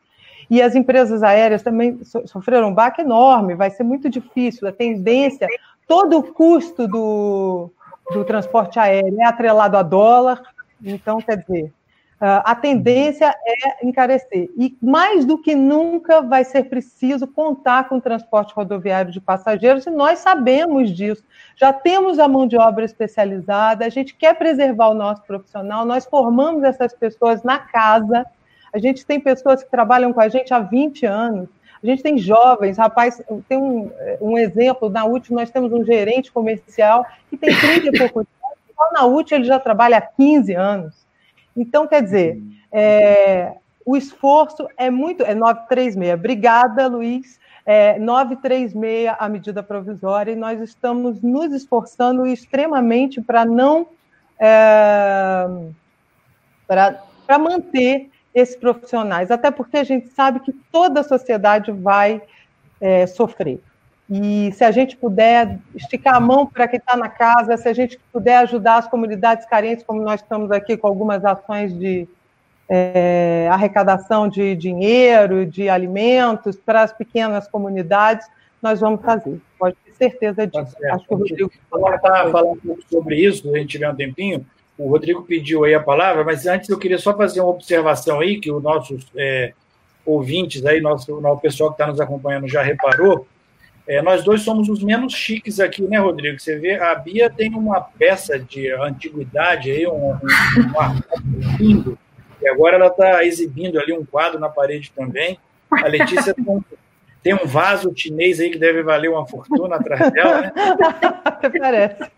E as empresas aéreas também sofreram um baque enorme, vai ser muito difícil. A tendência todo o custo do, do transporte aéreo é atrelado a dólar, então, quer dizer, a tendência é encarecer. E mais do que nunca vai ser preciso contar com o transporte rodoviário de passageiros, e nós sabemos disso. Já temos a mão de obra especializada, a gente quer preservar o nosso profissional, nós formamos essas pessoas na casa, a gente tem pessoas que trabalham com a gente há 20 anos, a gente tem jovens, rapaz, tem um, um exemplo, na última nós temos um gerente comercial que tem 30 e poucos anos, só na última ele já trabalha há 15 anos. Então, quer dizer, é, o esforço é muito. É 936. Obrigada, Luiz. É 936 a medida provisória, e nós estamos nos esforçando extremamente para não. É, para manter esses profissionais, até porque a gente sabe que toda a sociedade vai é, sofrer. E se a gente puder esticar a mão para quem está na casa, se a gente puder ajudar as comunidades carentes, como nós estamos aqui com algumas ações de é, arrecadação de dinheiro, de alimentos para as pequenas comunidades, nós vamos fazer, pode ter certeza disso. Tá Acho que o Rodrigo está falando um pouco sobre isso, se a gente tiver um tempinho. O Rodrigo pediu aí a palavra, mas antes eu queria só fazer uma observação aí, que os nossos é, ouvintes aí, nosso, o pessoal que está nos acompanhando já reparou. É, nós dois somos os menos chiques aqui, né, Rodrigo? Você vê, a Bia tem uma peça de antiguidade aí, um, um, um lindo, e agora ela está exibindo ali um quadro na parede também. A Letícia tem um, vaso chinês aí que deve valer uma fortuna atrás dela, né? Parece.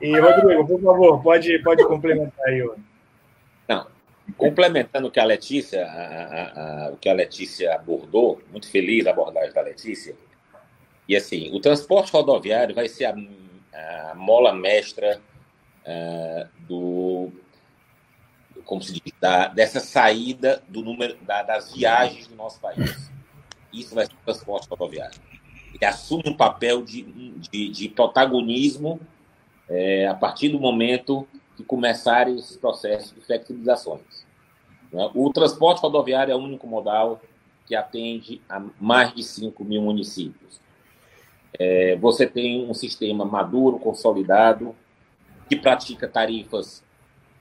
E, Rodrigo, por favor, pode, pode complementar aí. Não, complementando o que a Letícia, a, a, a, o que a Letícia abordou, muito feliz a abordagem da Letícia. E assim, o transporte rodoviário vai ser a, mola mestra uh, do como se diz, da, dessa saída do número da, das viagens do nosso país. Isso vai ser o transporte rodoviário. Ele assume um papel de, de, de protagonismo é, a partir do momento que começarem esses processos de flexibilizações. Né? O transporte rodoviário é o único modal que atende a mais de 5 mil municípios. É, você tem um sistema maduro, consolidado, que pratica tarifas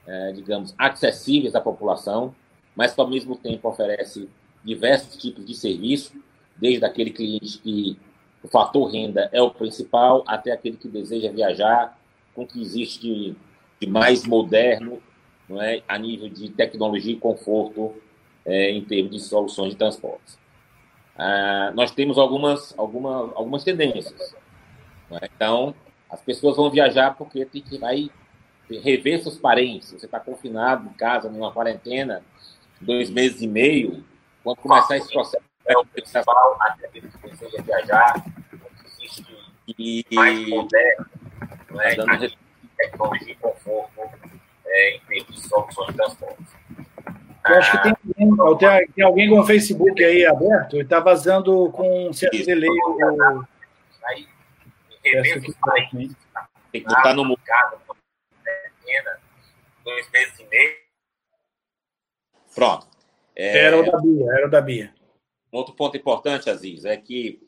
é, digamos, acessíveis à população, mas que ao mesmo tempo oferece diversos tipos de serviço, desde aquele cliente que o fator renda é o principal, até aquele que deseja viajar com o que existe de, de mais moderno não é, a nível de tecnologia e conforto é, em termos de soluções de transporte. Ah, nós temos algumas, alguma, algumas tendências. É? Então, as pessoas vão viajar porque tem que vai rever seus parentes. Você está confinado em casa, numa quarentena, dois meses e meio. Quando começar esse processo, é o principal, que deseja viajar, existe e mais moderno, né, dando tecnologia e conforto é, em termos de soluções de transporte. Eu acho que tem, tem, tem alguém com o Facebook aí aberto e está vazando com um certo delay. O... Aí. Tem que botar no mercado dois meses e meio. Pronto. É... Era o da Bia, era o da Bia. Um outro ponto importante, Aziz, é que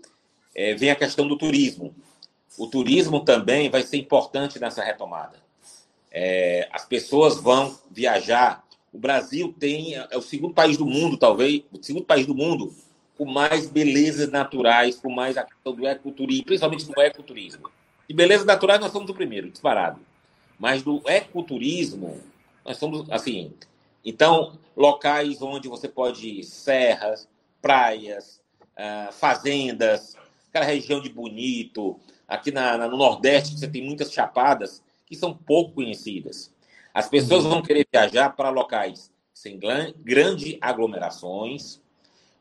é, vem a questão do turismo. O turismo também vai ser importante nessa retomada. É, as pessoas vão viajar. O Brasil tem é o segundo país do mundo, talvez, o segundo país do mundo com mais belezas naturais, com mais a questão do ecoturismo, principalmente do ecoturismo. E belezas naturais nós somos o primeiro, disparado. Mas do ecoturismo, nós somos assim. Então, locais onde você pode ir, serras, praias, uh, fazendas, aquela região de Bonito, aqui na, na, no Nordeste você tem muitas chapadas que são pouco conhecidas. As pessoas vão querer viajar para locais sem grandes aglomerações,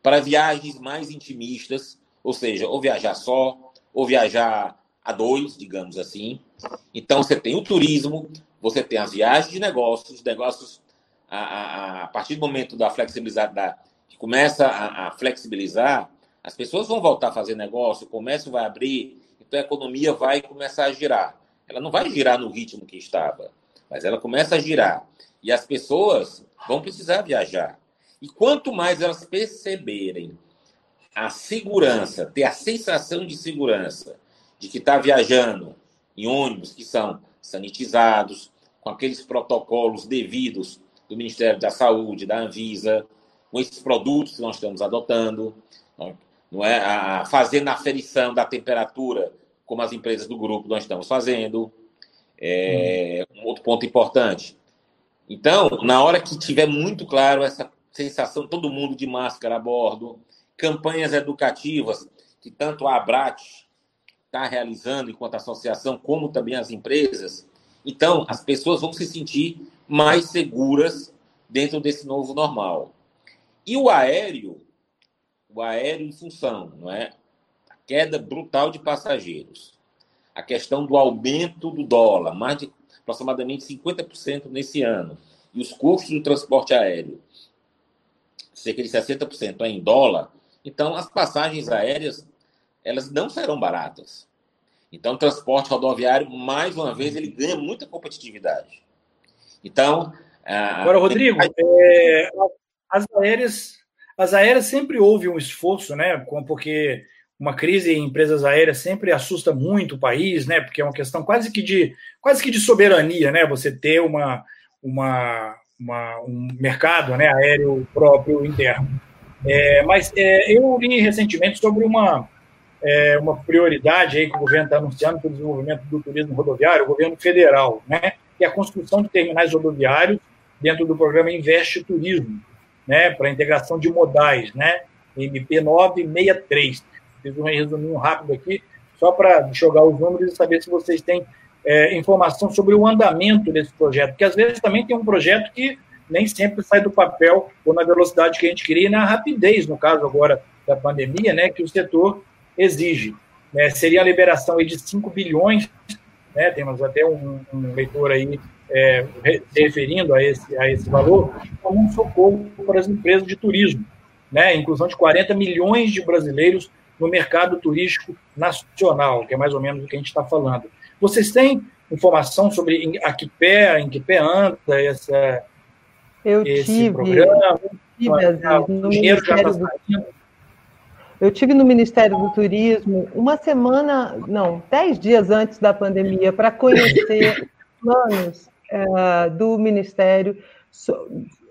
para viagens mais intimistas, ou seja, ou viajar só, ou viajar a dois, digamos assim. Então, você tem o turismo, você tem as viagens de negócios, os negócios, a, a, a, partir do momento da flexibilidade, da, que começa a, a, flexibilizar, as pessoas vão voltar a fazer negócio, o comércio vai abrir, a economia vai começar a girar. Ela não vai girar no ritmo que estava, mas ela começa a girar. E as pessoas vão precisar viajar. E quanto mais elas perceberem a segurança, ter a sensação de segurança, de que está viajando em ônibus que são sanitizados, com aqueles protocolos devidos do Ministério da Saúde, da Anvisa, com esses produtos que nós estamos adotando, não é? A, fazendo a aferição da temperatura, como as empresas do grupo nós estamos fazendo. É, um outro ponto importante. Então, na hora que tiver muito claro essa sensação, todo mundo de máscara a bordo, campanhas educativas, que tanto a Abrat está realizando enquanto associação, como também as empresas. Então, as pessoas vão se sentir mais seguras dentro desse novo normal. E o aéreo, o aéreo em função, não é? Queda brutal de passageiros. A questão do aumento do dólar, mais de aproximadamente 50% nesse ano. E os custos do transporte aéreo, cerca de 60% é em dólar. Então, as passagens aéreas elas não serão baratas. Então, o transporte rodoviário, mais uma vez, ele ganha muita competitividade. Então. Agora, Rodrigo, é, as, aéreas, as aéreas sempre houve um esforço, né? Porque uma crise em empresas aéreas sempre assusta muito o país, né? Porque é uma questão quase que de quase que de soberania, né? Você ter uma, uma, uma um mercado né, aéreo próprio interno. É, mas é, eu li recentemente sobre uma, é, uma prioridade aí que o governo está anunciando para o desenvolvimento do turismo rodoviário, o governo federal, né? Que é a construção de terminais rodoviários dentro do programa Investe Turismo, né? Para integração de modais, né? MP 963 Fiz um resuminho rápido aqui, só para jogar os números e saber se vocês têm é, informação sobre o andamento desse projeto, porque às vezes também tem um projeto que nem sempre sai do papel ou na velocidade que a gente queria e na rapidez, no caso agora da pandemia, né, que o setor exige. Né, seria a liberação aí de 5 bilhões, né, temos até um, um leitor aí é, se referindo a esse, a esse valor, como um socorro para as empresas de turismo, né, inclusão de 40 milhões de brasileiros no mercado turístico nacional, que é mais ou menos o que a gente está falando. Vocês têm informação sobre a que pé, em que pé anda essa, eu esse tive, programa? Eu tive, Aziz, no Ministério do... Eu tive no Ministério do Turismo uma semana, não, dez dias antes da pandemia, para conhecer planos é, do Ministério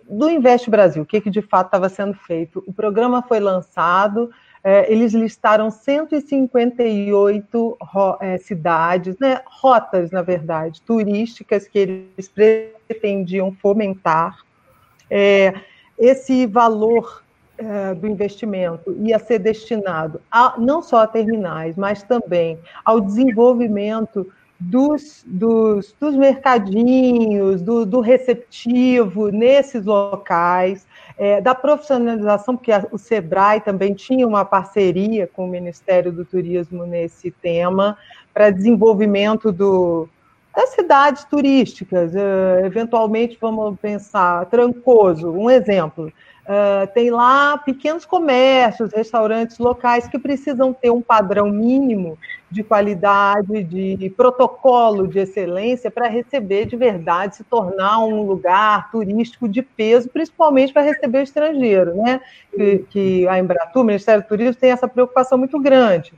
do Investe Brasil, o que, que de fato estava sendo feito. O programa foi lançado, é, eles listaram 158 ro, é, cidades, né, rotas, na verdade, turísticas que eles pretendiam fomentar. É, esse valor é, do investimento ia ser destinado a, não só a terminais, mas também ao desenvolvimento dos, dos, dos mercadinhos, do, do receptivo nesses locais, é, da profissionalização, porque a, o SEBRAE também tinha uma parceria com o Ministério do Turismo nesse tema, para desenvolvimento do, das cidades turísticas. Uh, eventualmente, vamos pensar, Trancoso, um exemplo. Uh, tem lá pequenos comércios, restaurantes locais que precisam ter um padrão mínimo de qualidade, de protocolo de excelência para receber de verdade, se tornar um lugar turístico de peso, principalmente para receber estrangeiro, né? Que, que a Embratur, o Ministério do Turismo, tem essa preocupação muito grande.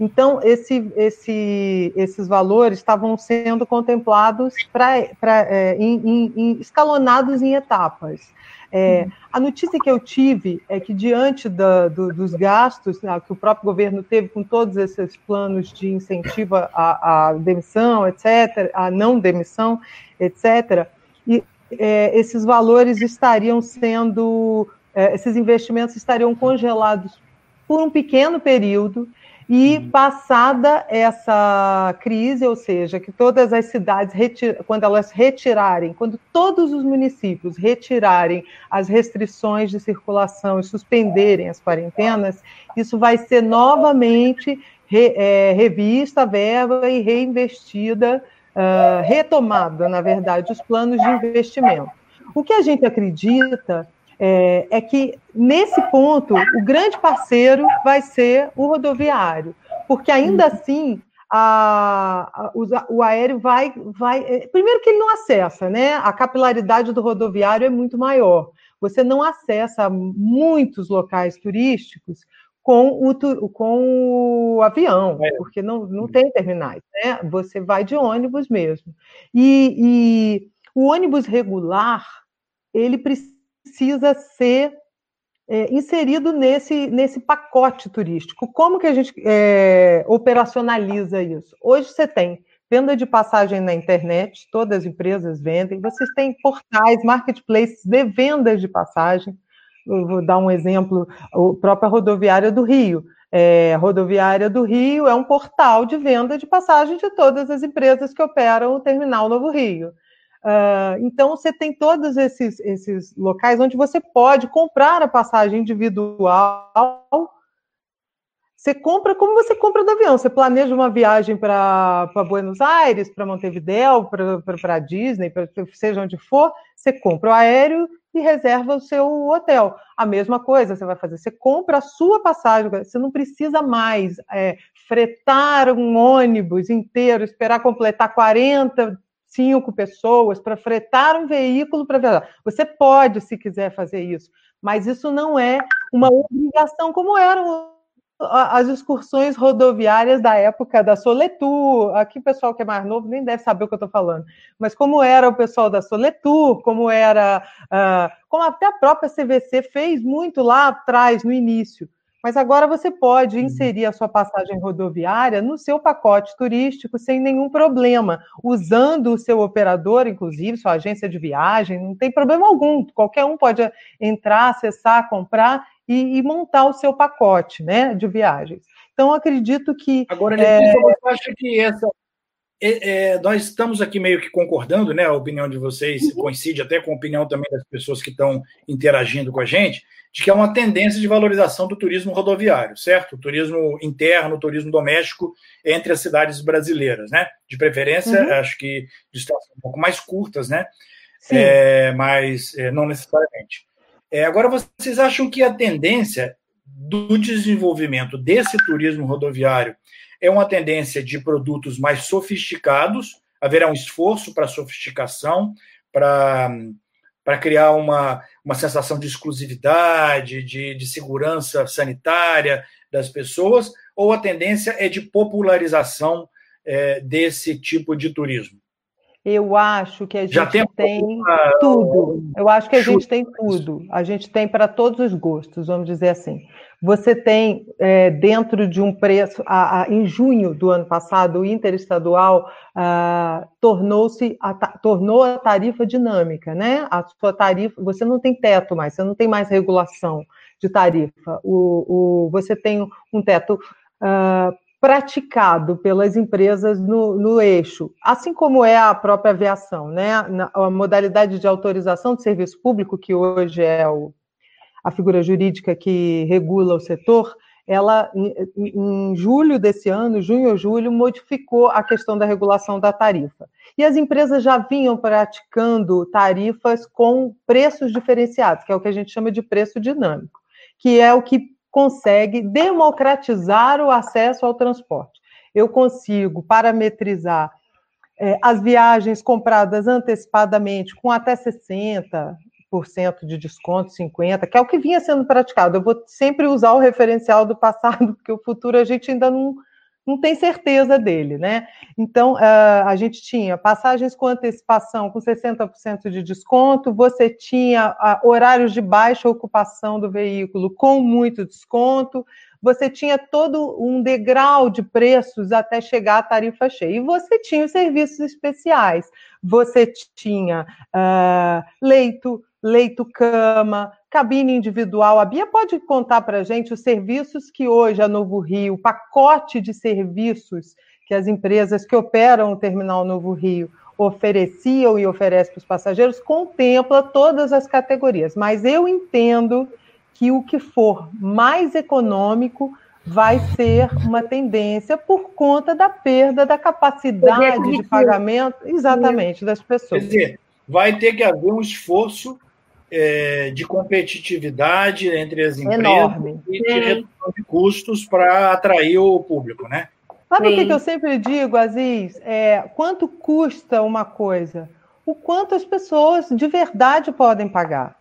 Então, esse, esse, esses valores estavam sendo contemplados pra, pra, é, em, em, escalonados em etapas. É, a notícia que eu tive é que, diante da, do, dos gastos né, que o próprio governo teve com todos esses planos de incentivo à, à demissão, etc., à não demissão, etc., e, é, esses valores estariam sendo, é, esses investimentos estariam congelados por um pequeno período e uhum. passada essa crise, ou seja, que todas as cidades, quando elas retirarem, quando todos os municípios retirarem as restrições de circulação e suspenderem as quarentenas, isso vai ser novamente re, é, revista a verba e reinvestida, uh, retomada, na verdade, os planos de investimento. O que a gente acredita é, é, que, nesse ponto, o grande parceiro vai ser o rodoviário, porque ainda uhum. assim a, a, o, o, aéreo vai, vai. É, primeiro que ele não acessa, né? A capilaridade do rodoviário é muito maior. Você não acessa muitos locais turísticos com o, com o avião, é. porque não, não tem terminais, né? Você vai de ônibus mesmo. E, e o ônibus regular, ele precisa precisa ser é, inserido nesse, nesse pacote turístico. Como que a gente é, operacionaliza isso? Hoje você tem venda de passagem na internet, todas as empresas vendem, vocês têm portais, marketplaces de vendas de passagem. Eu vou dar um exemplo, a própria rodoviária do Rio. É, rodoviária do Rio é um portal de venda de passagem de todas as empresas que operam o Terminal Novo Rio. Uh, então, você tem todos esses, esses locais onde você pode comprar a passagem individual. Você compra como você compra do avião. Você planeja uma viagem para Buenos Aires, para Montevideo, para Disney, pra, seja onde for, você compra o aéreo e reserva o seu hotel. A mesma coisa você vai fazer. Você compra a sua passagem, você não precisa mais é, fretar um ônibus inteiro, esperar completar 40 cinco pessoas para fretar um veículo para viajar. Você pode, se quiser, fazer isso, mas isso não é uma obrigação como era as excursões rodoviárias da época da Soletur. Aqui o pessoal que é mais novo nem deve saber o que eu estou falando, mas como era o pessoal da Soletur, como era, uh, como até a própria CVC fez muito lá atrás, no início. Mas agora você pode uhum. inserir a sua passagem rodoviária no seu pacote turístico sem nenhum problema, usando o seu operador, inclusive sua agência de viagem, não tem problema algum. Qualquer um pode entrar, acessar, comprar e, e montar o seu pacote né, de viagens. Então, acredito que. Agora, é... você acha que essa, é, é, nós estamos aqui meio que concordando, né? A opinião de vocês uhum. coincide até com a opinião também das pessoas que estão interagindo com a gente, de que é uma tendência de valorização do turismo rodoviário, certo? O turismo interno, o turismo doméstico entre as cidades brasileiras, né? De preferência, uhum. acho que distâncias um pouco mais curtas, né? É, mas é, não necessariamente. Agora, vocês acham que a tendência do desenvolvimento desse turismo rodoviário é uma tendência de produtos mais sofisticados, haverá um esforço para sofisticação, para, para criar uma, uma sensação de exclusividade, de, de segurança sanitária das pessoas, ou a tendência é de popularização é, desse tipo de turismo? Eu acho que a gente Já tem, tem tudo. Eu acho que a gente tem tudo. A gente tem para todos os gostos, vamos dizer assim. Você tem é, dentro de um preço, a, a, em junho do ano passado, o interestadual tornou-se tornou a tarifa dinâmica, né? A sua tarifa, você não tem teto mais, você não tem mais regulação de tarifa. O, o você tem um teto uh, praticado pelas empresas no, no, eixo, assim como é a própria aviação, né? A modalidade de autorização de serviço público, que hoje é o, a figura jurídica que regula o setor, ela, em, em julho desse ano, junho ou julho, modificou a questão da regulação da tarifa. E as empresas já vinham praticando tarifas com preços diferenciados, que é o que a gente chama de preço dinâmico, que é o que consegue democratizar o acesso ao transporte. Eu consigo parametrizar é, as viagens compradas antecipadamente com até 60% de desconto, 50%, que é o que vinha sendo praticado. Eu vou sempre usar o referencial do passado, porque o futuro a gente ainda não, não tem certeza dele, né? Então, uh, a gente tinha passagens com antecipação com 60% de desconto, você tinha uh, horários de baixa ocupação do veículo com muito desconto, você tinha todo um degrau de preços até chegar à tarifa cheia. E você tinha os serviços especiais, você tinha uh, leito, leito-cama, cabine individual. A Bia pode contar para a gente os serviços que hoje a Novo Rio, o pacote de serviços que as empresas que operam o Terminal Novo Rio ofereciam e oferecem para os passageiros, contempla todas as categorias. Mas eu entendo que o que for mais econômico vai ser uma tendência por conta da perda da capacidade de pagamento, exatamente, das pessoas. Quer dizer, vai ter que haver um esforço é, de competitividade entre as empresas Enorme. e de redução de custos para atrair o público, né? Sabe o que, que eu sempre digo, Aziz? É, quanto custa uma coisa? O quanto as pessoas de verdade podem pagar.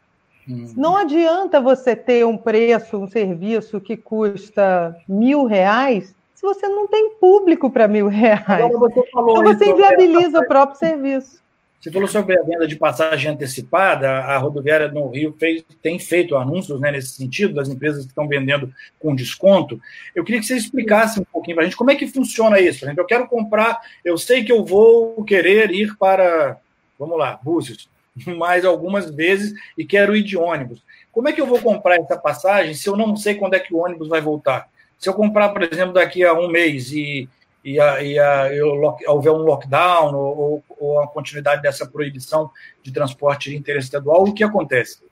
Hum. Não adianta você ter um preço, um serviço que custa mil reais se você não tem público para mil reais. Você então você inviabiliza o próprio serviço. Você falou sobre a venda de passagem antecipada. A rodoviária no Rio fez, tem feito anúncios né, nesse sentido, das empresas que estão vendendo com desconto. Eu queria que você explicasse um pouquinho para a gente como é que funciona isso. Por exemplo, eu quero comprar, eu sei que eu vou querer ir para, vamos lá, Búzios, mais algumas vezes e quero ir de ônibus. Como é que eu vou comprar essa passagem se eu não sei quando é que o ônibus vai voltar? Se eu comprar, por exemplo, daqui a um mês e e, a, e a, houver um lockdown ou, ou, a continuidade dessa proibição de transporte interestadual, o que acontece?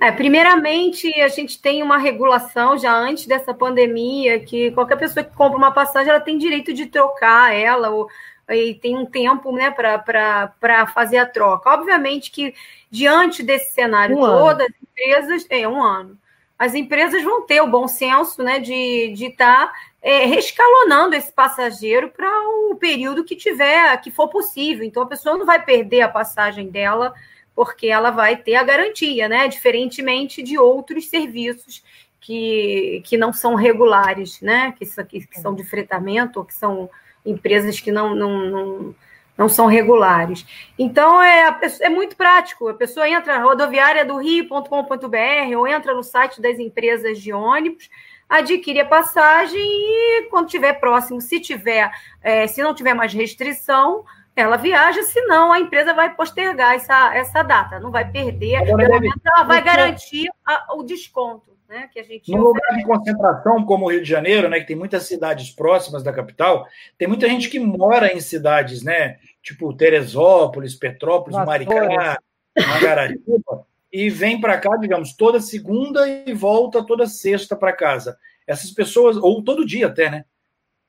É, primeiramente, a gente tem uma regulação já antes dessa pandemia que qualquer pessoa que compra uma passagem ela tem direito de trocar ela ou e tem um tempo né, para fazer a troca. Obviamente que, diante desse cenário um todo, ano. as empresas. É, um ano. As empresas vão ter o bom senso né, de estar tá é, rescalonando esse passageiro para o período que tiver, que for possível. Então a pessoa não vai perder a passagem dela, porque ela vai ter a garantia, né? Diferentemente de outros serviços que, que não são regulares, né? Que, que, que são de fretamento, ou que são empresas que não, não, não, não são regulares. Então é, é muito prático. A pessoa entra na rodoviária do Rio.com.br ou entra no site das empresas de ônibus, adquire a passagem e quando tiver próximo, se tiver, é, se não tiver mais restrição, ela viaja, senão a empresa vai postergar essa, essa data, não vai perder, Agora, pelo menos ela vai garantir a, o desconto. Né, que a gente Num lugar de concentração como o Rio de Janeiro, né, que tem muitas cidades próximas da capital, tem muita gente que mora em cidades, né, tipo Teresópolis, Petrópolis, Maricá, Mangaratiba, e vem para cá, digamos, toda segunda e volta toda sexta para casa. Essas pessoas, ou todo dia até, né?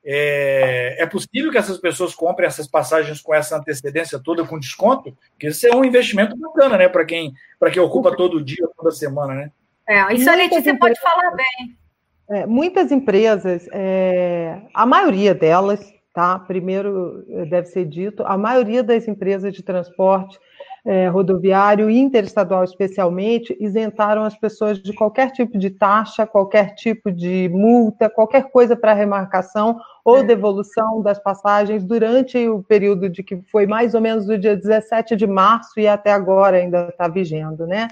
É, é, possível que essas pessoas comprem essas passagens com essa antecedência toda com desconto? Porque isso é um investimento bacana, né? Para quem, quem ocupa todo dia, toda semana, né? É, isso a Letícia pode falar bem. É, muitas empresas, é, a maioria delas, tá? Primeiro deve ser dito, a maioria das empresas de transporte é, rodoviário interestadual especialmente, isentaram as pessoas de qualquer tipo de taxa, qualquer tipo de multa, qualquer coisa para remarcação ou é. devolução das passagens durante o período de que foi mais ou menos do dia 17 de março e até agora ainda está vigendo, né?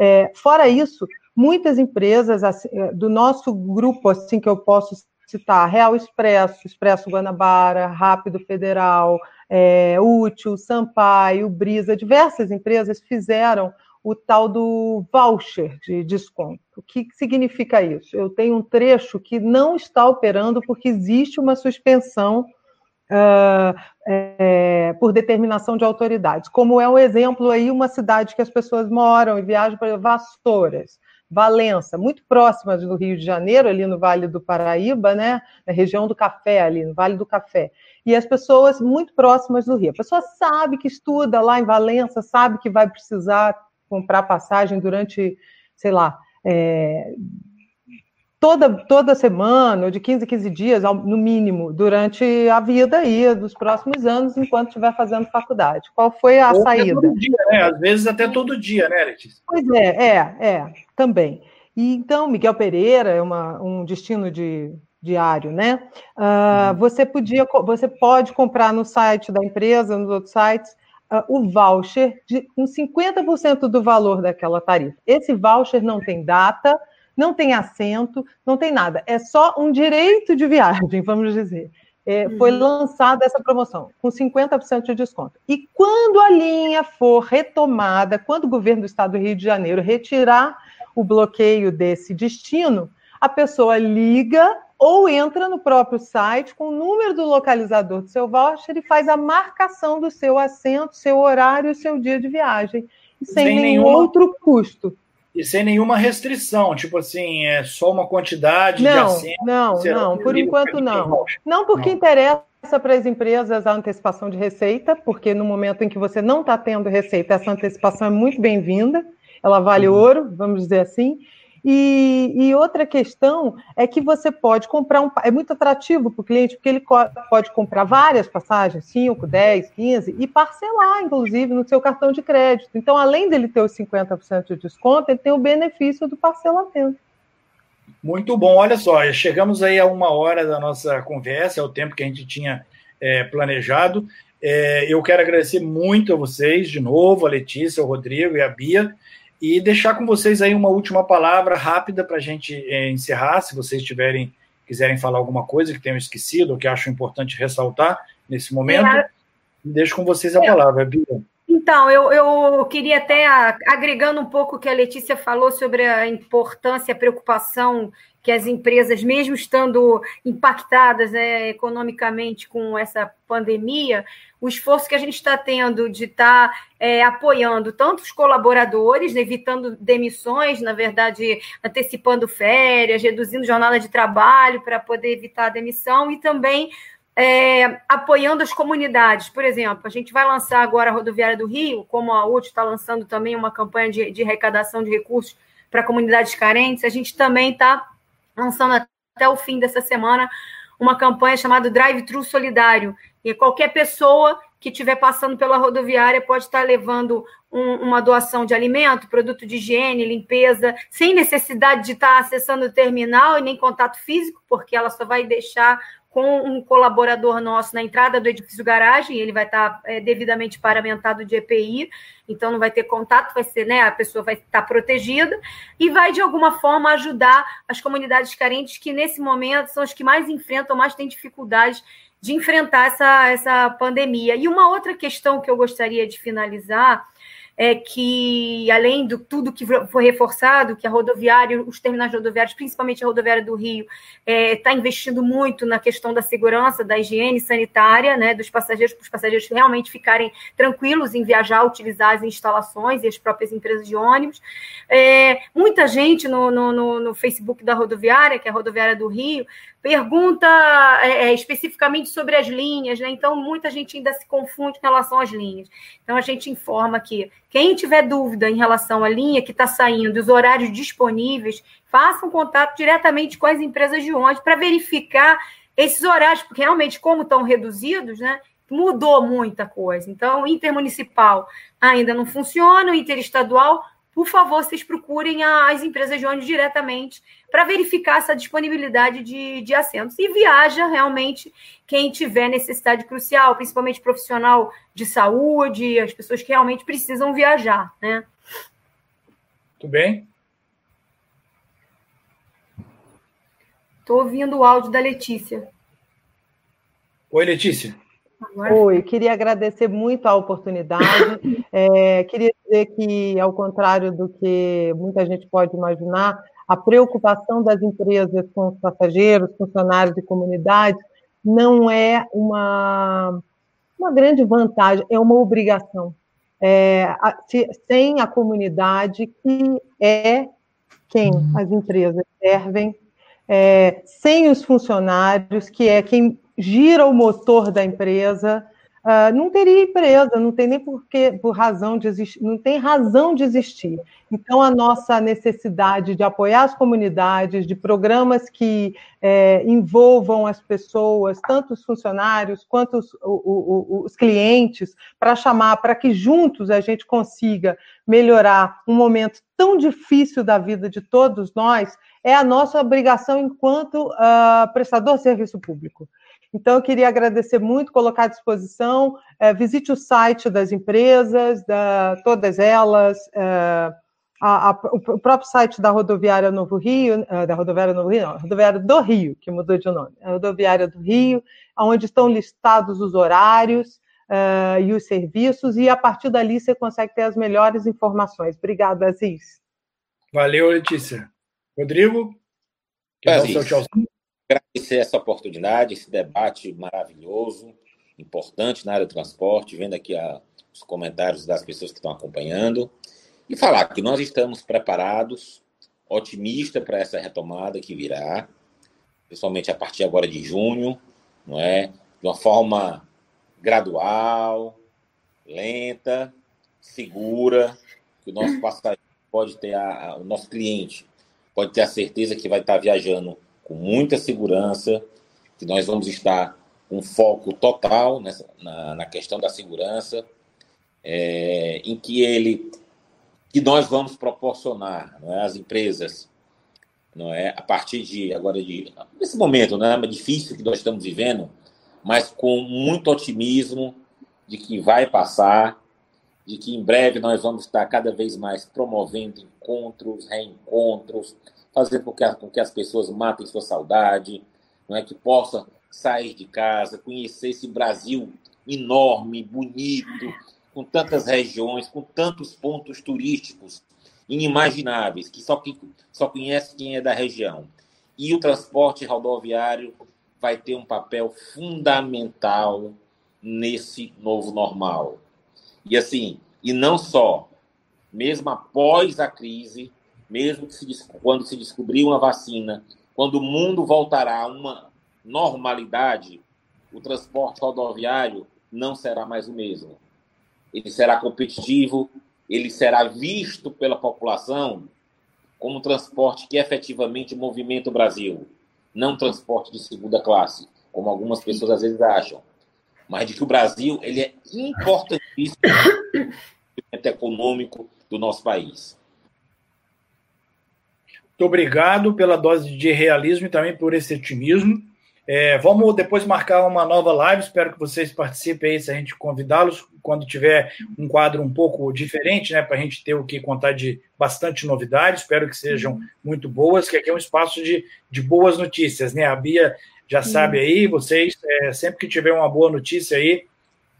É, fora isso, muitas empresas assim, é, do nosso grupo, assim que eu posso citar, Real Expresso, Expresso Guanabara, Rápido Federal, é, Útil, Sampaio, Brisa, diversas empresas fizeram o tal do voucher de desconto. O que significa isso? Eu tenho um trecho que não está operando porque existe uma suspensão uh, é, por determinação de autoridades. Como é um exemplo aí, uma cidade que as pessoas moram e viajam para Vassouras. Valença, muito próximas do Rio de Janeiro, ali no Vale do Paraíba, né? Na região do Café, ali no Vale do Café. E as pessoas muito próximas do Rio. A pessoa sabe que estuda lá em Valença, sabe que vai precisar comprar passagem durante, sei lá, é, toda, toda semana, ou de 15 a 15 dias, no mínimo, durante a vida aí, dos próximos anos, enquanto estiver fazendo faculdade. Qual foi a ou saída? Todo dia, né? Às vezes até todo dia, né, Letícia? Pois é, é, é, também. E, então, Miguel Pereira é uma, um destino de diário, né? Uh, uhum. Você podia, você pode comprar no site da empresa, nos outros sites, uh, o voucher de, com 50% do valor daquela tarifa. Esse voucher não tem data, não tem assento, não tem nada. É só um direito de viagem, vamos dizer. É, uhum. Foi lançada essa promoção com 50% de desconto. E quando a linha for retomada, quando o governo do estado do Rio de Janeiro retirar o bloqueio desse destino, a pessoa liga ou entra no próprio site com o número do localizador do seu voucher e faz a marcação do seu assento, seu horário e seu dia de viagem, sem, sem nenhum nenhuma... outro custo. E sem nenhuma restrição, tipo assim, é só uma quantidade não, de assentos. Não, não, por enquanto não. Não, porque não. interessa para as empresas a antecipação de receita, porque no momento em que você não está tendo receita, essa antecipação é muito bem-vinda, ela vale uhum. ouro, vamos dizer assim. E, e, outra questão é que você pode comprar um. É muito atrativo para o cliente, porque ele pode comprar várias passagens, 5, 10, 15, e parcelar, inclusive, no seu cartão de crédito. Então, além dele ter os 50% de desconto, ele tem o benefício do parcelamento. Muito bom, olha só, chegamos aí a uma hora da nossa conversa, é o tempo que a gente tinha é, planejado. É, eu quero agradecer muito a vocês, de novo, a Letícia, o Rodrigo e a Bia. E deixar com vocês aí uma última palavra rápida para a gente é, encerrar, se vocês tiverem quiserem falar alguma coisa que tenham esquecido ou que acham importante ressaltar nesse momento. É. Deixo com vocês a palavra, Bia. Então, eu, eu queria até, agregando um pouco o que a Letícia falou sobre a importância, a preocupação que as empresas, mesmo estando impactadas né, economicamente com essa pandemia, o esforço que a gente está tendo de estar tá, é, apoiando tanto os colaboradores, né, evitando demissões, na verdade, antecipando férias, reduzindo jornada de trabalho para poder evitar a demissão, e também é, apoiando as comunidades. Por exemplo, a gente vai lançar agora a Rodoviária do Rio, como a UT está lançando também uma campanha de, de arrecadação de recursos para comunidades carentes, a gente também está lançando até o fim dessa semana uma campanha chamada Drive Thru Solidário. E qualquer pessoa que estiver passando pela rodoviária pode estar levando um, uma doação de alimento, produto de higiene, limpeza, sem necessidade de estar acessando o terminal e nem contato físico, porque ela só vai deixar com um colaborador nosso na entrada do edifício garagem, ele vai estar é, devidamente paramentado de EPI, então não vai ter contato, vai ser, né, a pessoa vai estar protegida e vai de alguma forma ajudar as comunidades carentes que nesse momento são as que mais enfrentam, mais têm dificuldades de enfrentar essa, essa pandemia. E uma outra questão que eu gostaria de finalizar é que, além de tudo que foi reforçado, que a rodoviária, os terminais rodoviários, principalmente a rodoviária do Rio, está é, tá investindo muito na questão da segurança, da higiene sanitária, né, dos passageiros, para os passageiros realmente ficarem tranquilos em viajar, utilizar as instalações e as próprias empresas de ônibus. É, muita gente no, no, no Facebook da rodoviária, que é a rodoviária do Rio, pergunta é, é, especificamente sobre as linhas, né? Então, muita gente ainda se confunde com relação às linhas. Então, a gente informa que quem tiver dúvida em relação à linha que está saindo, os horários disponíveis, faça um contato diretamente com as empresas de ônibus para verificar esses horários, porque realmente, como estão reduzidos, né? Mudou muita coisa. Então, intermunicipal ainda não funciona, o interestadual por favor, vocês procurem as empresas de ônibus diretamente para verificar essa disponibilidade de, de assentos. E viaja realmente quem tiver necessidade crucial, principalmente profissional de saúde, as pessoas que realmente precisam viajar, né? Tudo bem. Estou ouvindo o áudio da Letícia. Oi, Letícia. Oi, queria agradecer muito a oportunidade. É, queria dizer que, ao contrário do que muita gente pode imaginar, a preocupação das empresas com os passageiros, funcionários e comunidades não é uma, uma grande vantagem, é uma obrigação. É, se, sem a comunidade, que é quem as empresas servem, é, sem os funcionários, que é quem gira o motor da empresa, uh, não teria empresa, não tem nem porque, por razão de existir, não tem razão de existir. Então, a nossa necessidade de apoiar as comunidades, de programas que é, envolvam as pessoas, tanto os funcionários quanto os, o, o, os clientes, para chamar, para que juntos a gente consiga melhorar um momento tão difícil da vida de todos nós, é a nossa obrigação enquanto uh, prestador de serviço público. Então, eu queria agradecer muito, colocar à disposição. É, visite o site das empresas, da, todas elas, é, a, a, o próprio site da Rodoviária Novo Rio, é, da Rodoviária Novo Rio, não, Rodoviária do Rio, que mudou de nome, a Rodoviária do Rio, onde estão listados os horários é, e os serviços, e a partir dali você consegue ter as melhores informações. Obrigada, Aziz. Valeu, Letícia. Rodrigo, quer dar o seu tchauzinho? Agradecer essa oportunidade, esse debate maravilhoso, importante na área do transporte, vendo aqui a, os comentários das pessoas que estão acompanhando, e falar que nós estamos preparados, otimista para essa retomada que virá, principalmente a partir agora de junho, não é? De uma forma gradual, lenta, segura, que o nosso passageiro pode ter a, a, o nosso cliente pode ter a certeza que vai estar viajando com muita segurança, que nós vamos estar com foco total nessa, na, na questão da segurança, é, em que ele, que nós vamos proporcionar não é, às empresas, não é, a partir de agora de nesse momento, né, difícil que nós estamos vivendo, mas com muito otimismo de que vai passar, de que em breve nós vamos estar cada vez mais promovendo encontros, reencontros, fazer com que, com que as pessoas matem sua saudade, não é que possa sair de casa, conhecer esse Brasil enorme, bonito, com tantas regiões, com tantos pontos turísticos inimagináveis, que só, que só conhece quem é da região. E o transporte rodoviário vai ter um papel fundamental nesse novo normal. E assim, e não só, mesmo após a crise, mesmo que se, quando se descobrir uma vacina, quando o mundo voltará a uma normalidade, o transporte rodoviário não será mais o mesmo. Ele será competitivo, ele será visto pela população como um transporte que efetivamente movimenta o Brasil, não transporte de segunda classe, como algumas pessoas às vezes acham. mas de que o Brasil ele é importantíssimo no econômico do nosso país. Muito obrigado pela dose de realismo e também por esse otimismo. É, vamos depois marcar uma nova live. Espero que vocês participem aí, se a gente convidá-los, quando tiver um quadro um pouco diferente, né? Para a gente ter o que contar de bastante novidade. Espero que sejam muito boas, que aqui é um espaço de, de boas notícias, né? A Bia já sabe aí, vocês, é, sempre que tiver uma boa notícia aí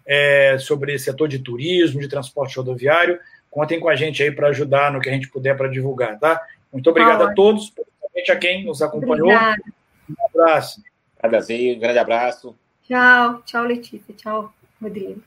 é, sobre setor de turismo, de transporte rodoviário, contem com a gente aí para ajudar no que a gente puder para divulgar, tá? Muito obrigado a todos, principalmente a quem nos acompanhou. Obrigada. Um abraço. Um grande abraço. Tchau, tchau, Letícia. Tchau, Rodrigo.